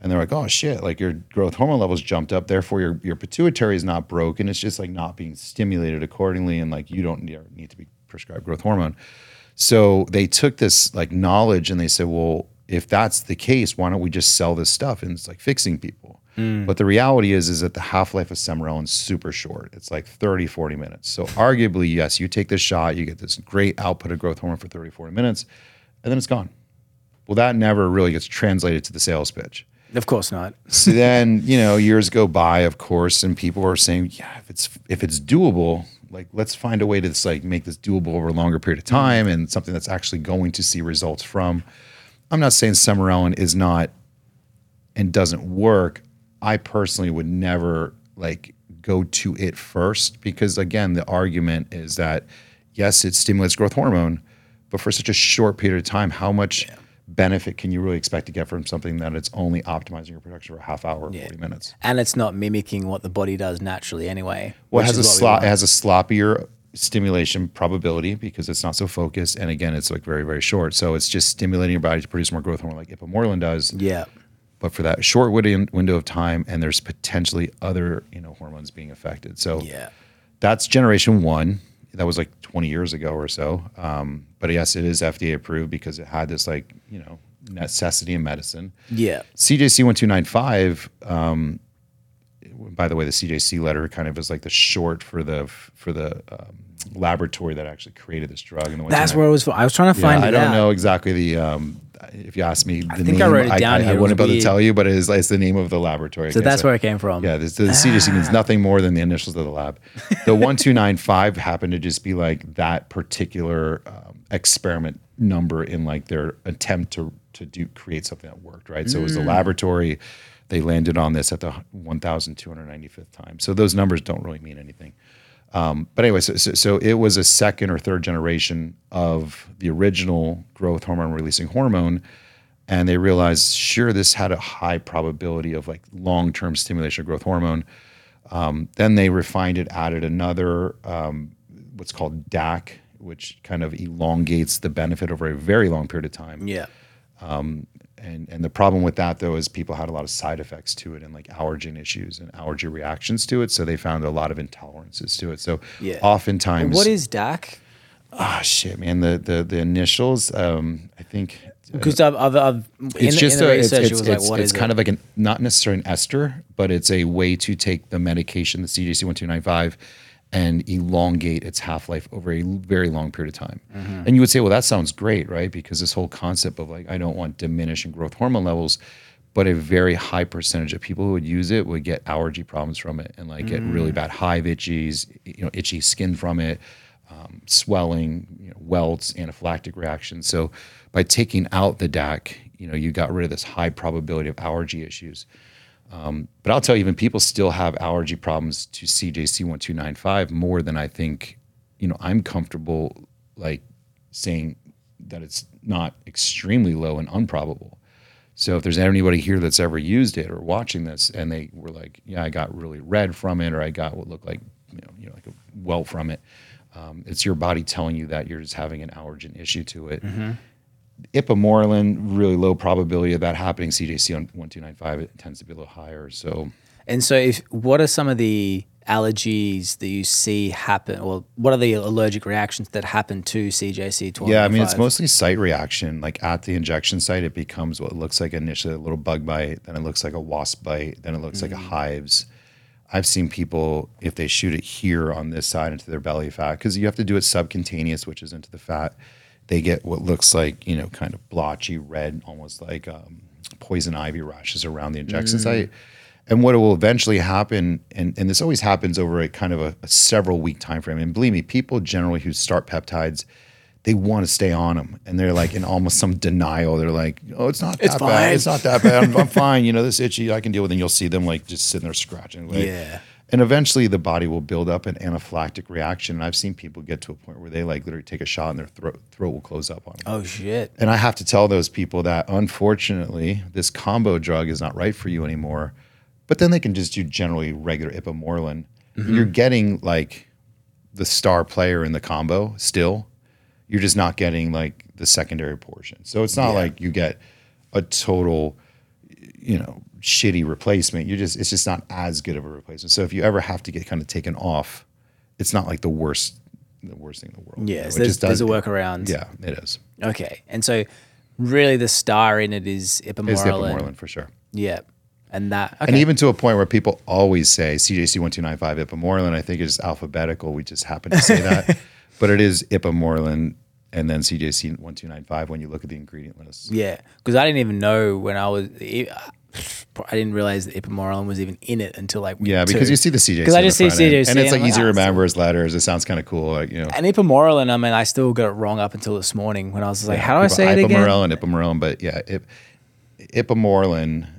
And they're like, oh shit, like your growth hormone levels jumped up, therefore your, your pituitary is not broken. It's just like not being stimulated accordingly, and like you don't need to be prescribed growth hormone. So they took this like knowledge and they said, well, if that's the case, why don't we just sell this stuff? And it's like fixing people. Mm. But the reality is, is that the half life of Semarelin is super short. It's like 30, 40 minutes. So arguably, yes, you take this shot, you get this great output of growth hormone for 30, 40 minutes, and then it's gone. Well, that never really gets translated to the sales pitch. Of course not. So then, you know, years go by, of course, and people are saying, yeah, if it's if it's doable, like let's find a way to just like make this doable over a longer period of time and something that's actually going to see results from. I'm not saying Semarelin is not and doesn't work. I personally would never like go to it first because again, the argument is that yes, it stimulates growth hormone, but for such a short period of time, how much benefit can you really expect to get from something that it's only optimizing your production for a half hour or 40 minutes? And it's not mimicking what the body does naturally anyway. Well, it has a what we It has a sloppier stimulation probability because it's not so focused, and again, it's like very very short. So it's just stimulating your body to produce more growth hormone, like ipamorelin does. Yeah. But for that short win- window of time, and there's potentially other you know hormones being affected. So Yeah. that's generation one. That was like 20 years ago or so. Um, but yes, it is FDA approved because it had this like you know necessity in medicine. Yeah. CJC one two nine five. Um, by the way, the CJC letter kind of is like the short for the for the um, laboratory that actually created this drug. And the That's 129 where I was. I was trying to Yeah, find I it don't out. know exactly the. Um, if you ask me, the think I name, wrote it down I, here. It was wouldn't be able to tell you, but it is it's the name of the laboratory. So Okay, that's where it came from. yeah, this, the CJC means nothing more than the initials of the lab. The 1295 happened to just be like that particular um, experiment number in like their attempt to to do create something that worked, right? So it was the laboratory. They landed on this at the 1295th time. So those numbers don't really mean anything. Um, but anyway, so, so, so it was a second or third generation of the original growth hormone releasing hormone. And they realized, sure, this had a high probability of like long term stimulation of growth hormone. Um, then they refined it, added another, um, what's called DAC, which kind of elongates the benefit over a very long period of time. Yeah. And and the problem with that though is people had a lot of side effects to it and like allergen issues and allergy reactions to it. So they found a lot of intolerances to it. So Yeah. oftentimes What is DAC? ah shit man the the the initials um I think Because I've, I've, I've it's just in the a, it's, research, it's, it like, it's, it's kind it? of like an not necessarily an ester, but it's a way to take the medication, the CJC one two nine five, and elongate its half life over a very long period of time. Mm-hmm. And you would say, well, that sounds great, right? Because this whole concept of like I don't want diminishing growth hormone levels, but a very high percentage of people who would use it would get allergy problems from it and like get Mm. really bad hive itchies, you know, itchy skin from it um, swelling, you know, welts, anaphylactic reactions. So by taking out the DAC, you know, you got rid of this high probability of allergy issues. Um, but I'll tell you, even people still have allergy problems to CJC one two nine five more than I think. You know, I'm comfortable like saying that it's not extremely low and unprobable. So if there's anybody here that's ever used it or watching this and they were like, yeah, I got really red from it or I got what looked like, you know, you know, like a welt from it. Um, it's your body telling you that you're just having an allergen issue to it. Ipamorelin, really low probability of that happening. CJC on 1295, it tends to be a little higher. So And so, if what are some of the allergies that you see happen, or what are the allergic reactions that happen to CJC twelve? Oh yeah, I mean, it's mostly site reaction. Like at the injection site, it becomes what looks like initially a little bug bite, then it looks like a wasp bite, then it looks like a mm-hmm. hives. I've seen people, if they shoot it here on this side into their belly fat, because you have to do it subcutaneous, which is into the fat, they get what looks like, you know, kind of blotchy red, almost like um, poison ivy rashes around the injection site. And what will eventually happen, and, and this always happens over a kind of a, a several week time frame. And believe me, people generally who start peptides, they want to stay on them, and they're like in almost some denial. They're like, "Oh, it's not that It's bad. fine." It's not that bad. I'm, I'm fine. You know, this itchy, I can deal with." it. And you'll see them like just sitting there scratching away. Yeah. And eventually, the body will build up an anaphylactic reaction. And I've seen people get to a point where they like literally take a shot and their throat throat will close up on them. Oh shit! And I have to tell those people that unfortunately, this combo drug is not right for you anymore. But then they can just do generally regular ipamorelin. Mm-hmm. You're getting like the star player in the combo still. You're just not getting like the secondary portion. So it's not Yeah. like you get a total, you know, shitty replacement. You just it's just not as good of a replacement. So if you ever have to get kind of taken off, it's not like the worst the worst thing in the world. you Yeah, know? so there's, just there's a workaround. Yeah, it is. Okay, and so really the star in it is ipamorelin. ipamorelin for sure. Yeah. And that okay. And even to a point where people always say CJC 1295 Ipamorelin, I think it's alphabetical. We just happen to say that. but it is Ipamorelin and then CJC 1295 when you look at the ingredient list. yeah, because I didn't even know when I was. I didn't realize that Ipamorelin was even in it until like Yeah, because two. you see the CJ because I just see end, And it's I'm like like, easy to remember as letters. It sounds kind of cool. Like, you know, And Ipamorelin, I mean, I still got it wrong up until this morning when I was like, how do I say it again? Ipamorelin, but yeah, ip,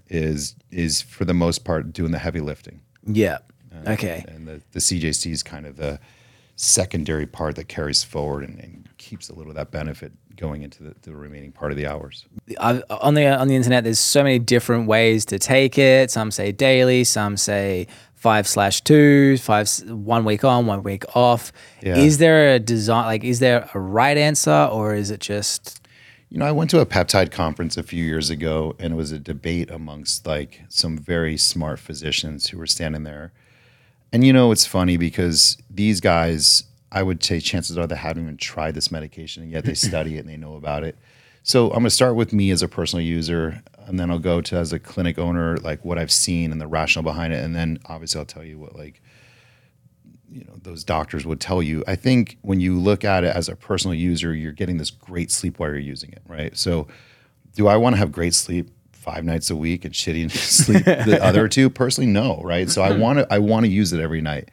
is is for the most part doing the heavy lifting. Yeah. Uh, okay. and the, the CJC is kind of the secondary part that carries forward and, and keeps a little of that benefit going into the, the remaining part of the hours. I've, uh, on the on the internet, there's so many different ways to take it. Some say daily, some say five slash two, five one week on, one week off. Yeah. Is there a design? Like, is there a right answer, or is it just You know, I went to a peptide conference a few years ago, and it was a debate amongst like some very smart physicians who were standing there. And you know, it's funny because these guys, I would say chances are they haven't even tried this medication, and yet they study it and they know about it. So I'm going to start with me as a personal user, and then I'll go to as a clinic owner, like what I've seen and the rationale behind it, and then obviously I'll tell you what like you know those doctors would tell you. I think when you look at it as a personal user, you're getting this great sleep while you're using it, right? So, do I want to have great sleep five nights a week and shitty sleep the other two? Personally, no, right? So I want to I want to use it every night.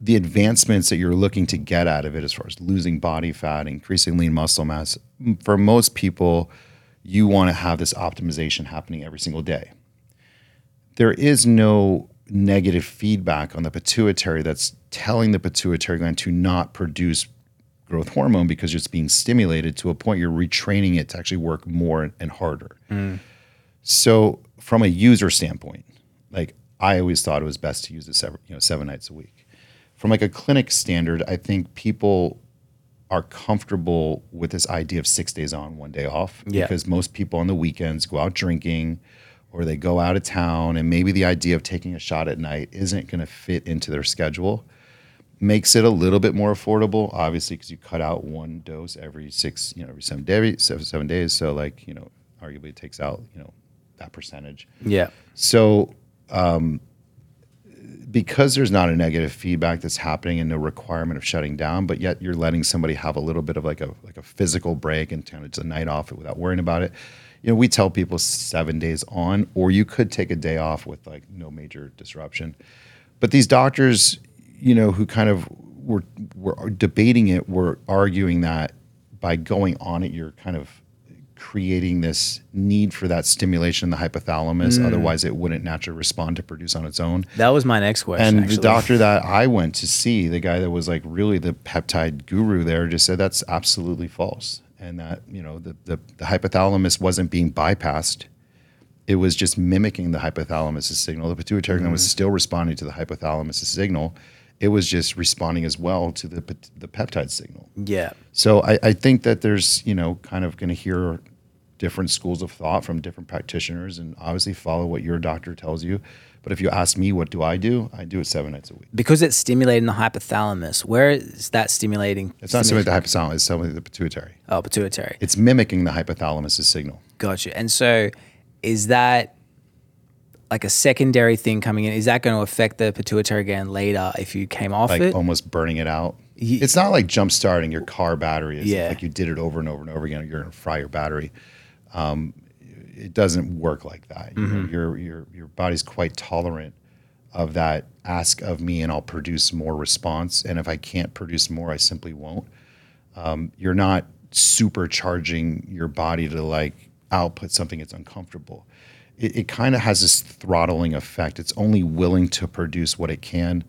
The advancements that you're looking to get out of it, as far as losing body fat, increasing lean muscle mass, for most people, you want to have this optimization happening every single day there is no negative feedback on the pituitary that's telling the pituitary gland to not produce growth hormone because it's being stimulated to a point you're retraining it to actually work more and harder. Mm. So from a user standpoint, like I always thought it was best to use it seven, you know, seven nights a week. From like a clinic standard, I think people are comfortable with this idea of six days on, one day off. Yeah. Because most people on the weekends go out drinking or they go out of town and maybe the idea of taking a shot at night isn't going to fit into their schedule. Makes it a little bit more affordable, obviously, because you cut out one dose every six, you know, every seven days, seven, seven days. So like, you know, arguably it takes out, you know, that percentage. yeah? So, um, because there's not a negative feedback that's happening and no requirement of shutting down, but yet you're letting somebody have a little bit of like a like a physical break and kind of just a night off without worrying about it. You know, we tell people seven days on, or you could take a day off with like no major disruption. But these doctors, you know, who kind of were were debating it, were arguing that by going on it, you're kind of creating this need for that stimulation in the hypothalamus. Mm. Otherwise, it wouldn't naturally respond to produce on its own. That was my next question. And actually. the doctor that I went to see, the guy that was like really the peptide guru there, just said that's absolutely false. And that, you know, the, the, the hypothalamus wasn't being bypassed. It was just mimicking the hypothalamus' signal. The pituitary gland was mm. still responding to the hypothalamus' signal. It was just responding as well to the, the peptide signal. yeah, So I, I think that there's, you know, kind of going to hear different schools of thought from different practitioners and obviously follow what your doctor tells you. But if you ask me, what do I do? I do it seven nights a week. because it's stimulating the hypothalamus. Where is that stimulating? It's not stimulating the hypothalamus, it's stimulating the pituitary. Oh, pituitary. It's mimicking the hypothalamus's signal. Gotcha. And so, is that like a secondary thing coming in? Is that going to affect the pituitary gland later if you came off Like it? almost burning it out. Ye- It's not like jump starting your car battery. It's Yeah. like you did it over and over and over again. You're gonna fry your battery. Um, it doesn't work like that. Mm-hmm. know, your your your body's quite tolerant of that. Ask of me, and I'll produce more response. And if I can't produce more, I simply won't. Um, you're not supercharging your body to like output something that's uncomfortable. It, it kind of has this throttling effect. It's only willing to produce what it can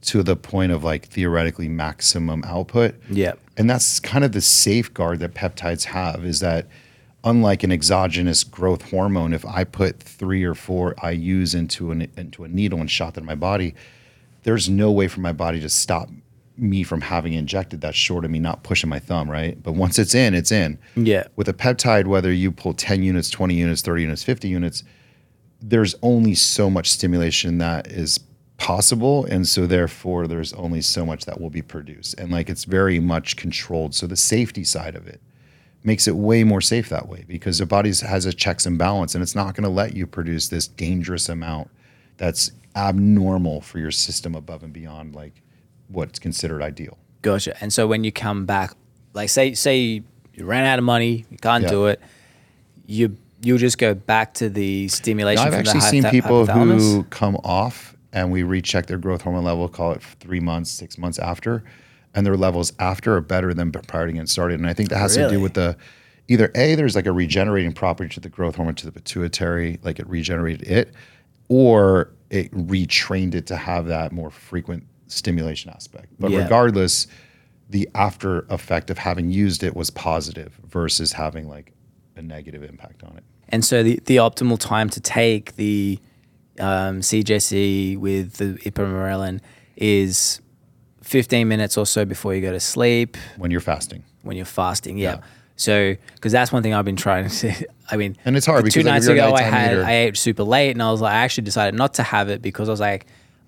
to the point of like theoretically maximum output. Yeah. And that's kind of the safeguard that peptides have is that unlike an exogenous growth hormone, if I put three or four IUs into an into a needle and shot that in my body, there's no way for my body to stop me from having injected that short of me not pushing my thumb, right? But once it's in, it's in. Yeah. With a peptide, whether you pull 10 units, 20 units, 30 units, 50 units, there's only so much stimulation that is possible. And so therefore there's only so much that will be produced. And like it's very much controlled. So the safety side of it makes it way more safe that way because the body has a checks and balance and it's not going to let you produce this dangerous amount that's abnormal for your system above and beyond like what's considered ideal. Gotcha. And so when you come back, like say say you ran out of money, you can't Yeah. do it, you you'll just go back to the stimulation. Now, I've actually seen people who come off and we recheck their growth hormone level, call it three months, six months after, and their levels after are better than prior to getting started. And I think that has to do with the either A, there's like a regenerating property to the growth hormone to the pituitary, like it regenerated it, or it retrained it to have that more frequent stimulation aspect. But Yeah. regardless, the after effect of having used it was positive versus having like a negative impact on it. And so the, the optimal time to take the um, CJC with the ipamorelin is 15 minutes or so before you go to sleep when you're fasting. when you're fasting. Yeah. Yeah. So, because that's one thing I've been trying to. I mean, And it's hard two nights if you're a ago I had eater- I ate super late, and I was like, I actually decided not to have it because I was like,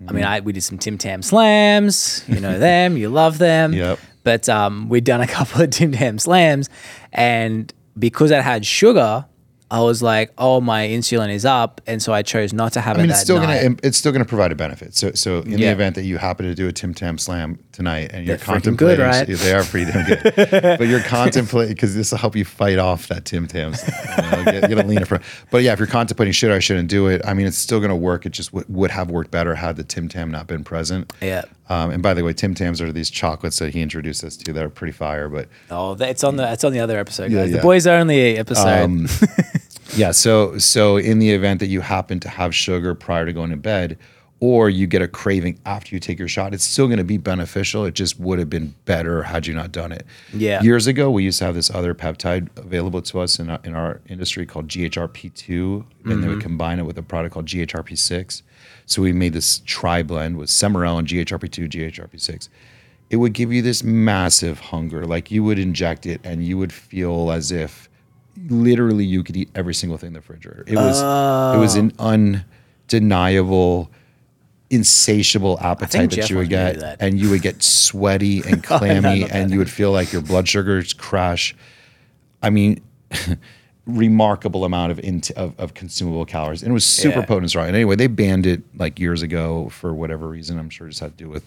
I mean, I we did some Tim Tam slams. You know them, you love them. Yep. But um, we'd done a couple of Tim Tam slams, and because it had sugar, I was like, oh, my insulin is up, and so I chose not to have I mean, it it's still night. gonna it's still gonna provide a benefit. So so in the event that you happen to do a Tim Tam Slam tonight and you're They're freaking good, contemplating, right? they are pretty damn good. but you're contemplating because this will help you fight off that Tim Tam. You know, get, get a leaner from. But yeah, if you're contemplating should I shouldn't do it, I mean, it's still gonna work. It just w- would have worked better had the Tim Tam not been present. Yeah. Um, and by the way, Tim Tams are these chocolates that he introduced us to that are pretty fire. But Oh, it's on the it's on the other episode, Yeah, guys. The yeah. boys only episode. Um, yeah. So so in the event that you happen to have sugar prior to going to bed, or you get a craving after you take your shot, it's still going to be beneficial. It just would have been better had you not done it. Yeah. Years ago, we used to have this other peptide available to us in our, in our industry called GHRP2, and they would mm-hmm. combine it with a product called GHRP6. So we made this tri blend with Semarel and GHRP2, GHRP6 it would give you this massive hunger. Like you would inject it and you would feel as if literally you could eat every single thing in the refrigerator. It was it was an oh. undeniable, insatiable appetite that Jeff you would wants me to get. And you would get sweaty and oh, clammy and you would feel like your blood sugars crash. I mean, remarkable amount of, int- of of consumable calories, and it was super Yeah. potent. Right. And anyway, they banned it like years ago for whatever reason. I'm sure it just had to do with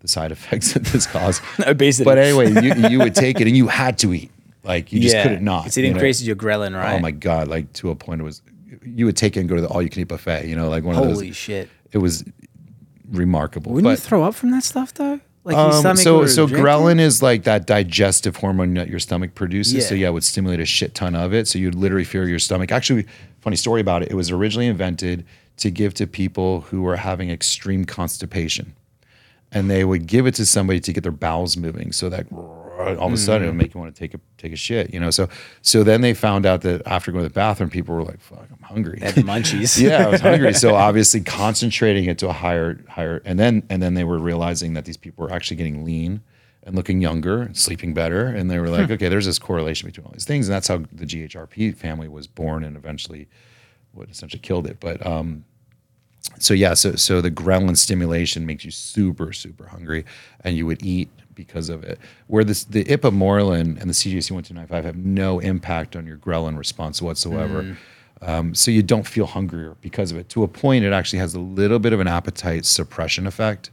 the side effects that this caused. Obesity. But anyway, you, you would take it and you had to eat. Like you just couldn't not. Because it you know? increases your ghrelin, right? Oh my god! Like to a point, it was you would take it and go to the all you can eat buffet. You know, like one of those. Holy shit. It was remarkable. Wouldn't you throw up from that stuff though? Like your um, stomach so so reject it? ghrelin is like that digestive hormone that your stomach produces. So Yeah. yeah, it would stimulate a shit ton of it. So you'd literally feel your stomach. Actually, funny story about it. It was originally invented to give to people who were having extreme constipation, and they would give it to somebody to get their bowels moving. So that all of a sudden it would make you want to take a take a shit. You know. So so then they found out that after going to the bathroom, people were like, "Fuck, I'm hungry." They had munchies. yeah, I was hungry. So obviously concentrating it to a higher, higher, and then and then they were realizing that these people were actually getting lean and looking younger and sleeping better. And they were like, okay, there's this correlation between all these things, and that's how the GHRP family was born, and eventually, what essentially killed it. But um, so yeah, so so the ghrelin stimulation makes you super super hungry, and you would eat because of it. Where this the ipamorelin and the CJC one two nine five have no impact on your ghrelin response whatsoever. Um, so you don't feel hungrier because of it. To a point, it actually has a little bit of an appetite suppression effect.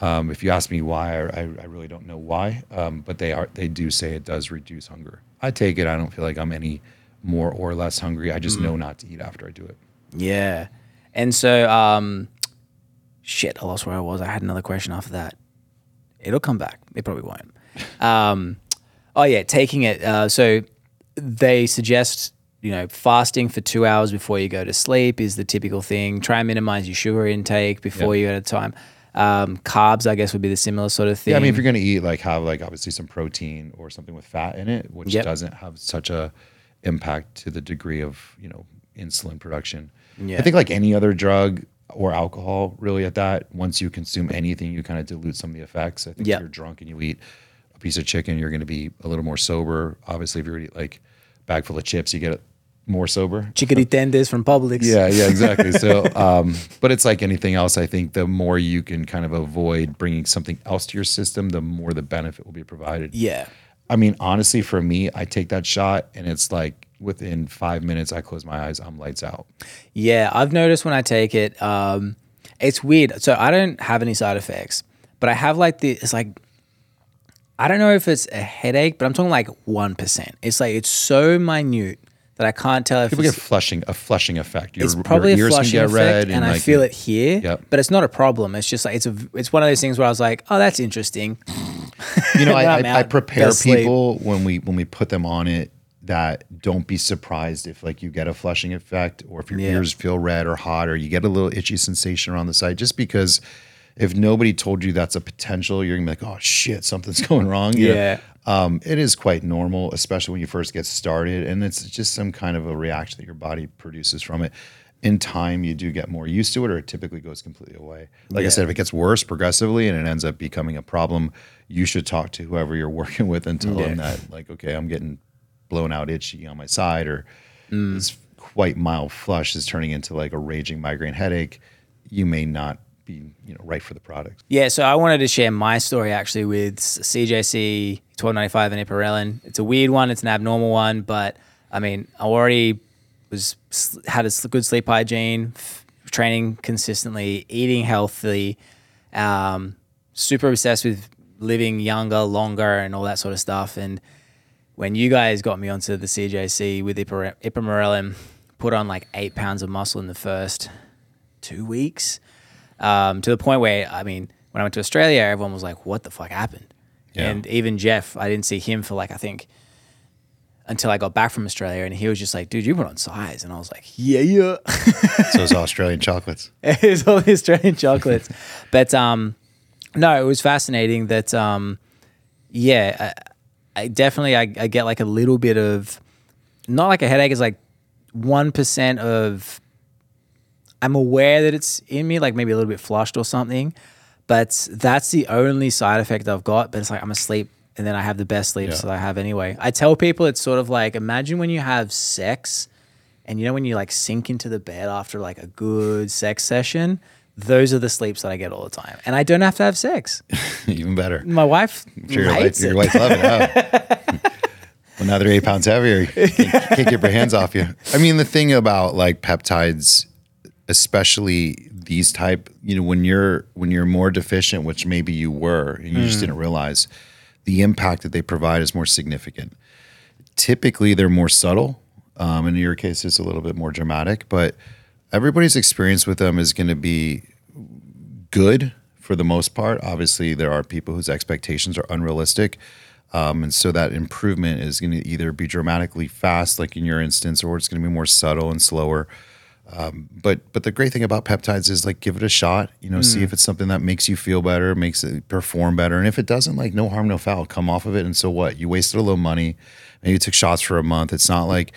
Um, if you ask me why, I, I really don't know why, um, but they are they do say it does reduce hunger. I take it. I don't feel like I'm any more or less hungry. I just know not to eat after I do it. Yeah. And so, um, shit, I lost where I was. I had another question after that. It'll come back. It probably won't. Um, oh yeah, taking it. Uh, so they suggest you know fasting for two hours before you go to sleep is the typical thing. Try and minimize your sugar intake before Yeah. you go to time. Um, carbs, I guess, would be the similar sort of thing. Yeah, I mean, if you're going to eat, like, have like obviously some protein or something with fat in it, which Yep. doesn't have such a impact to the degree of you know insulin production. Yeah. I think like any other drug or alcohol, really at that, once you consume anything, you kind of dilute some of the effects. I think Yep. if you're drunk and you eat a piece of chicken, you're going to be a little more sober. Obviously, if you eat like a bag full of chips, you get more sober. chickadee tenders from Publix. Yeah, yeah, exactly. So, um, but it's like anything else. I think the more you can kind of avoid bringing something else to your system, the more the benefit will be provided. Yeah. I mean, honestly, for me, I take that shot and it's like within five minutes, I close my eyes, I'm lights out. Yeah, I've noticed when I take it, um, it's weird. So I don't have any side effects, but I have like the it's like I don't know if it's a headache, but I'm talking like one percent. It's like it's so minute that I can't tell if People get flushing, a flushing effect. Your, it's probably your a flushing can get effect, red, and, I like, feel it here. Yep. But it's not a problem. It's just like it's a it's one of those things where I was like, oh, that's interesting. You know, I, I, I prepare best sleep. people when we when we put them on it that don't be surprised if like you get a flushing effect or if your Yeah. ears feel red or hot or you get a little itchy sensation around the side. Just because if nobody told you that's a potential, you're gonna be like, oh shit, something's going wrong. Yeah. Um, it is quite normal, especially when you first get started, and it's just some kind of a reaction that your body produces from it. In time, you do get more used to it, or it typically goes completely away. Like Yeah. I said, if it gets worse progressively and it ends up becoming a problem, you should talk to whoever you're working with and tell them that, like, okay, I'm getting blown out itchy on my side, or Mm. this quite mild flush is turning into like a raging migraine headache. You may not be, you know, right for the product. Yeah, so I wanted to share my story actually with CJC 1295 and Ipamorelin. It's a weird one, it's an abnormal one, but I mean, I already was had a good sleep hygiene, f- training consistently, eating healthy, um, super obsessed with living younger, longer, and all that sort of stuff. And when you guys got me onto the CJC with Ipamorelin, put on like eight pounds of muscle in the first two weeks um, to the point where I mean, when I went to Australia, everyone was like, "What the fuck happened?" Yeah. And even Jeff, I didn't see him for like I think until I got back from Australia, and he was just like, "Dude, you put on size," and I was like, "Yeah, yeah." So it's Australian chocolates. it's all the Australian chocolates, but um, no, it was fascinating that um, yeah, I, I definitely I, I get like a little bit of not like a headache, it's like one percent of I'm aware that it's in me, like maybe a little bit flushed or something. But that's the only side effect I've got. But it's like I'm asleep and then I have the best sleep Yeah. that I have anyway. I tell people it's sort of like imagine when you have sex and you know when you like sink into the bed after like a good sex session, those are the sleeps that I get all the time. And I don't have to have sex. Even better. My wife sure your, wife, hates your it. wife's loving it. Huh? well, now they're eight pounds heavier. You can't, can't get your hands off you. I mean, the thing about like peptides, especially these type, you know, when you're when you're more deficient, which maybe you were, and you just didn't realize, the impact that they provide is more significant. Typically, they're more subtle. Um, in your case, it's a little bit more dramatic, but everybody's experience with them is going to be good for the most part. Obviously, there are people whose expectations are unrealistic. Um, and so that improvement is going to either be dramatically fast, like in your instance, or it's going to be more subtle and slower. Um, but but the great thing about peptides is like give it a shot. You know, see if it's something that makes you feel better, makes it perform better, and if it doesn't, like no harm, no foul. Come off of it, and so what? You wasted a little money. Maybe you took shots for a month. It's not like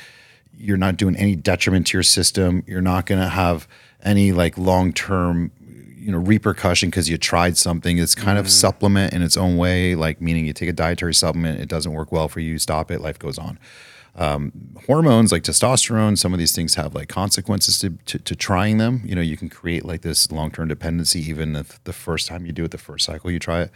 you're not doing any detriment to your system. You're not going to have any like long term, you know, repercussion because you tried something. It's kind of supplement in its own way, like meaning you take a dietary supplement, it doesn't work well for you, stop it, life goes on. Um, hormones like testosterone, some of these things have like consequences to, to, to trying them. You know, you can create like this long term dependency even if the first time you do it, the first cycle you try it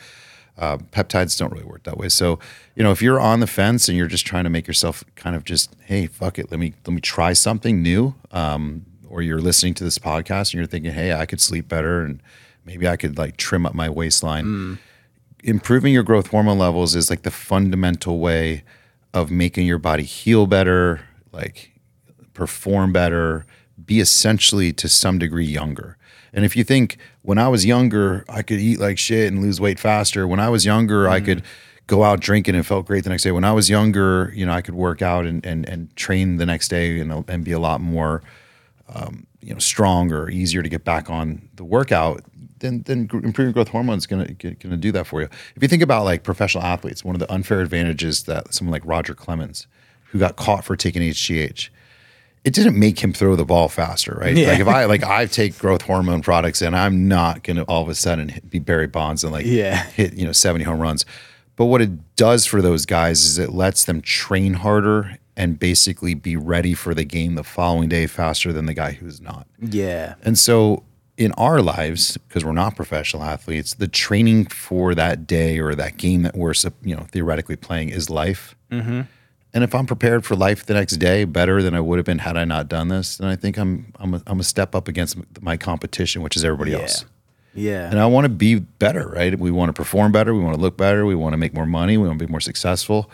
uh, peptides don't really work that way. So, you know, if you're on the fence and you're just trying to make yourself kind of just, hey, fuck it, let me let me try something new, um, or you're listening to this podcast and you're thinking, hey, I could sleep better and maybe I could like trim up my waistline. Improving your growth hormone levels is like the fundamental way of making your body heal better, like perform better, be essentially to some degree younger. And if you think when I was younger, I could eat like shit and lose weight faster. When I was younger, I could go out drinking and felt great the next day. When I was younger, you know, I could work out and and, and train the next day and, and be a lot more um, you know stronger, easier to get back on the workout. Then, then improving growth hormone is gonna gonna do that for you. If you think about like professional athletes, one of the unfair advantages that someone like Roger Clemens, who got caught for taking HGH, it didn't make him throw the ball faster, right? Yeah. Like if I like I take growth hormone products and I'm not gonna all of a sudden hit, be Barry Bonds and like Yeah. hit you know 70 home runs. But what it does for those guys is it lets them train harder and basically be ready for the game the following day faster than the guy who's not. Yeah. And so in our lives, because we're not professional athletes, the training for that day or that game that we're you know theoretically playing is life. Mm-hmm. And if I'm prepared for life the next day better than I would have been had I not done this, then I think I'm I'm a, I'm a step up against my competition, which is everybody Yeah. else. Yeah. And I want to be better, right? We want to perform better. We want to look better. We want to make more money. We want to be more successful.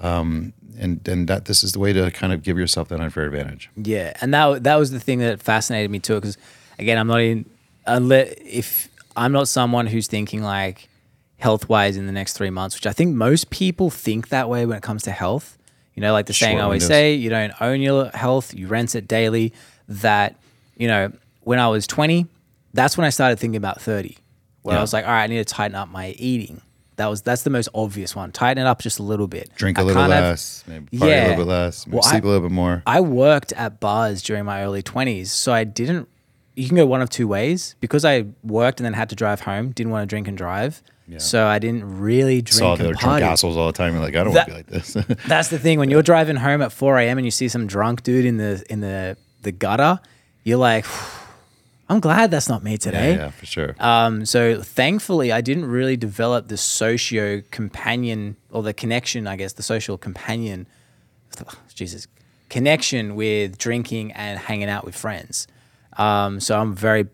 Um, and and that this is the way to kind of give yourself that unfair advantage. Yeah, and that that was the thing that fascinated me too. Because again, I'm not in unless if I'm not someone who's thinking like health wise in the next three months, which I think most people think that way when it comes to health. You know, like the saying I always say, you don't own your health, you rent it daily. That you know, when I was 20, that's when I started thinking about 30. Where I was like, all right, I need to tighten up my eating. That was that's the most obvious one. Tighten it up just a little bit. Drink a I little can't have- less, maybe party a little bit less, maybe Well, sleep a little bit more. I worked at bars during my early 20s, so I didn't. You can go one of two ways because I worked and then had to drive home. Didn't want to drink and drive, so I didn't really drink Saw the drunk assholes all the time. You're like, I don't want to be like this. That's the thing when you're driving home at 4 a.m. and you see some drunk dude in the in the the gutter, you're like, I'm glad that's not me yeah, today. yeah, for sure. Um, so thankfully, I didn't really develop the socio companion or the connection, I guess, the social companion, Jesus, connection with drinking and hanging out with friends. Um, so I'm very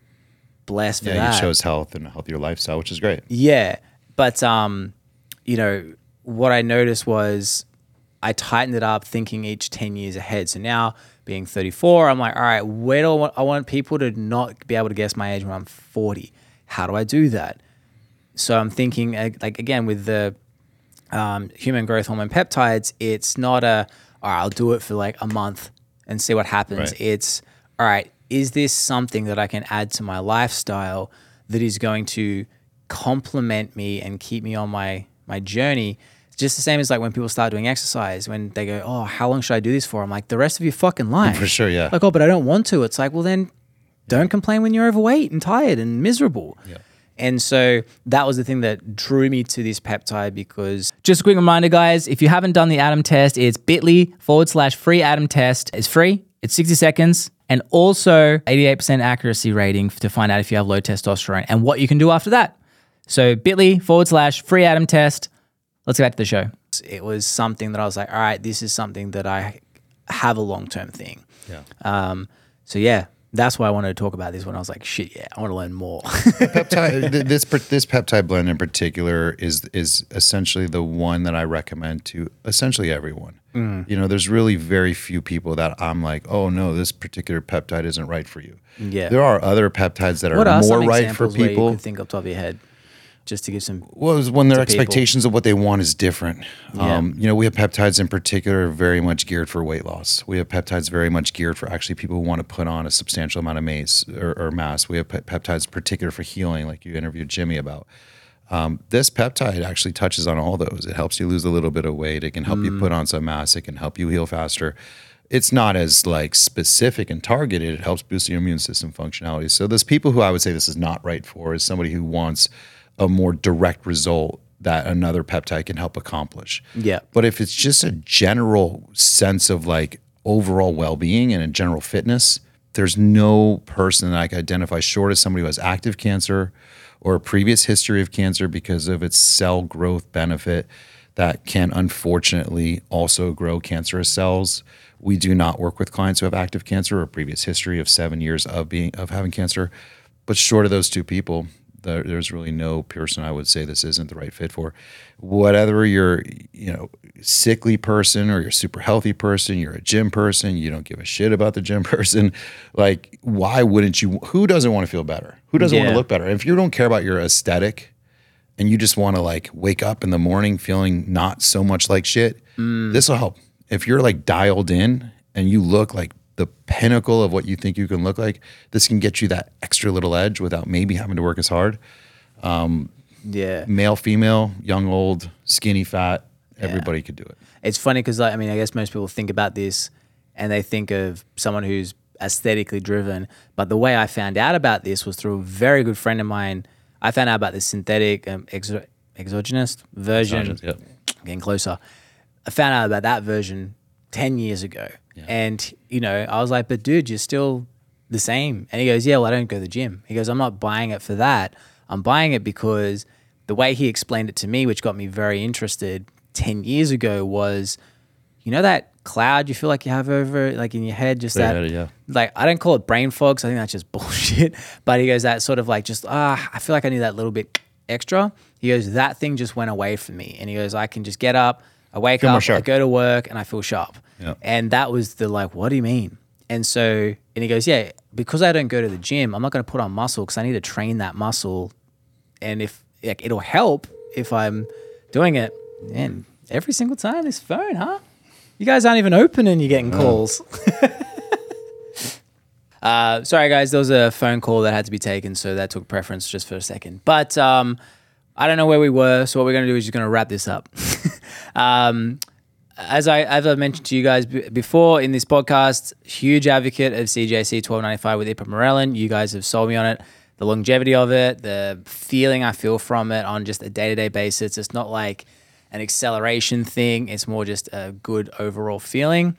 blessed for yeah, that. you chose health and a healthier lifestyle, which is great. Yeah, but um, you know what I noticed was I tightened it up, thinking each ten years ahead. So now being 34, I'm like, all right, where do I want? I want people to not be able to guess my age when I'm 40. How do I do that? So I'm thinking, like again with the um, human growth hormone peptides, it's not a all right, I'll do it for like a month and see what happens. Right. It's all right, is this something that I can add to my lifestyle that is going to complement me and keep me on my my journey? It's just the same as like when people start doing exercise, when they go, Oh, how long should I do this for? I'm like, the rest of your fucking life. For sure, yeah. Like, oh, but I don't want to. It's like, well then don't complain when you're overweight and tired and miserable. Yeah. And so that was the thing that drew me to this peptide because just a quick reminder, guys, if you haven't done the ADAM test, it's bit.ly forward slash free ADAM test. It's free, it's 60 seconds, and also 88% accuracy rating to find out if you have low testosterone and what you can do after that. So bit.ly forward slash free ADAM test. Let's get back to the show. It was something that I was like, all right, this is something that I have a long term thing. Yeah. Um, so yeah, that's why I wanted to talk about this when I was like, shit, yeah, I want to learn more. peptide this this peptide blend in particular is is essentially the one that I recommend to essentially everyone. Mm. You know, there's really very few people that I'm like, oh no, this particular peptide isn't right for you. Yeah. there are other peptides that are are more right for examples where you people. think up top of your head, just to give some? Well, it's when their to people. expectations of what they want is different. Yeah. Um, you know, we have peptides in particular very much geared for weight loss. We have peptides very much geared for actually people who want to put on a substantial amount of mass or, or mass. We have pe- peptides particular for healing, like you interviewed Jimmy about. Um, this peptide actually touches on all those. It helps you lose a little bit of weight. It can help Mm. you put on some mass. It can help you heal faster. It's not as like specific and targeted. It helps boost your immune system functionality. So there's people who I would say this is not right for is somebody who wants a more direct result that another peptide can help accomplish. Yeah. But if it's just a general sense of like overall well-being and a general fitness, there's no person that I can identify short of somebody who has active cancer or a previous history of cancer because of its cell growth benefit that can unfortunately also grow cancerous cells. We do not work with clients who have active cancer or a previous history of seven years of being of having cancer. But short of those two people, there, there's really no person I would say this isn't the right fit for. Whatever you're, you know, sickly person or you're a super healthy person, you're a gym person, you don't give a shit about the gym person. Like, why wouldn't you? Who doesn't want to feel better? Who doesn't want to look better? If you don't care about your aesthetic and you just want to like wake up in the morning feeling not so much like shit, mm. this will help. If you're like dialed in and you look like the pinnacle of what you think you can look like, this can get you that extra little edge without maybe having to work as hard. Yeah. Male, female, young, old, skinny, fat, everybody could do it. It's funny because like, I mean, I guess most people think about this and they think of someone who's aesthetically driven. But the way I found out about this was through a very good friend of mine. I found out about this synthetic um, exo- exogenous version. Exogenous, Getting closer. I found out about that version 10 years ago. And, you know, I was like, but dude, you're still the same. And he goes, Yeah, well, I don't go to the gym. He goes, I'm not buying it for that. I'm buying it because the way he explained it to me, which got me very interested 10 years ago, was you know that cloud you feel like you have over like in your head, just Yeah, that yeah. like I don't call it brain fog, 'cause I think that's just bullshit. But he goes that sort of like just ah, I feel like I need that little bit extra. He goes that thing just went away from me, and he goes I can just get up, I wake Feel up, I go to work, and I feel sharp. Yeah. And that was the like, what do you mean? And so and he goes, yeah, because I don't go to the gym, I'm not going to put on muscle because I need to train that muscle, and if like it'll help if I'm doing it. And every single time this phone, huh? You guys aren't even open and you're getting calls. Uh, sorry, guys, there was a phone call that had to be taken, so that took preference just for a second. But um, I don't know where we were, so what we're going to do is just going to wrap this up. um, as I as I mentioned to you guys b- before in this podcast, huge advocate of CJC 1295 with Ipamorelin. You guys have sold me on it. The longevity of it, the feeling I feel from it on just a day to day basis. It's not like an acceleration thing. It's more just a good overall feeling.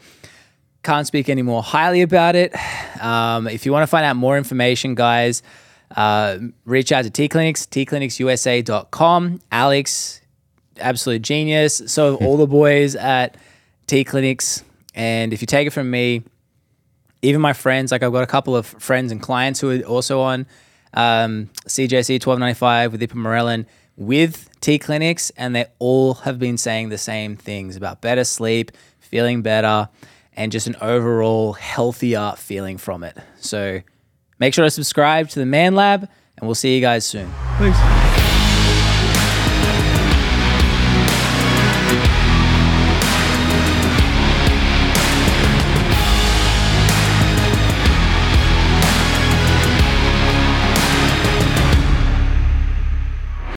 Can't speak any more highly about it. Um, if you want to find out more information, guys, uh, reach out to T Clinics, tclinicsusa.com. Alex, absolute genius. So all the boys at T Clinics. And if you take it from me, even my friends, like I've got a couple of friends and clients who are also on um, CJC 1295 with Ipamorelin with T Clinics, and they all have been saying the same things about better sleep, feeling better, and just an overall healthier feeling from it. So make sure to subscribe to the Man Lab, and we'll see you guys soon. Thanks.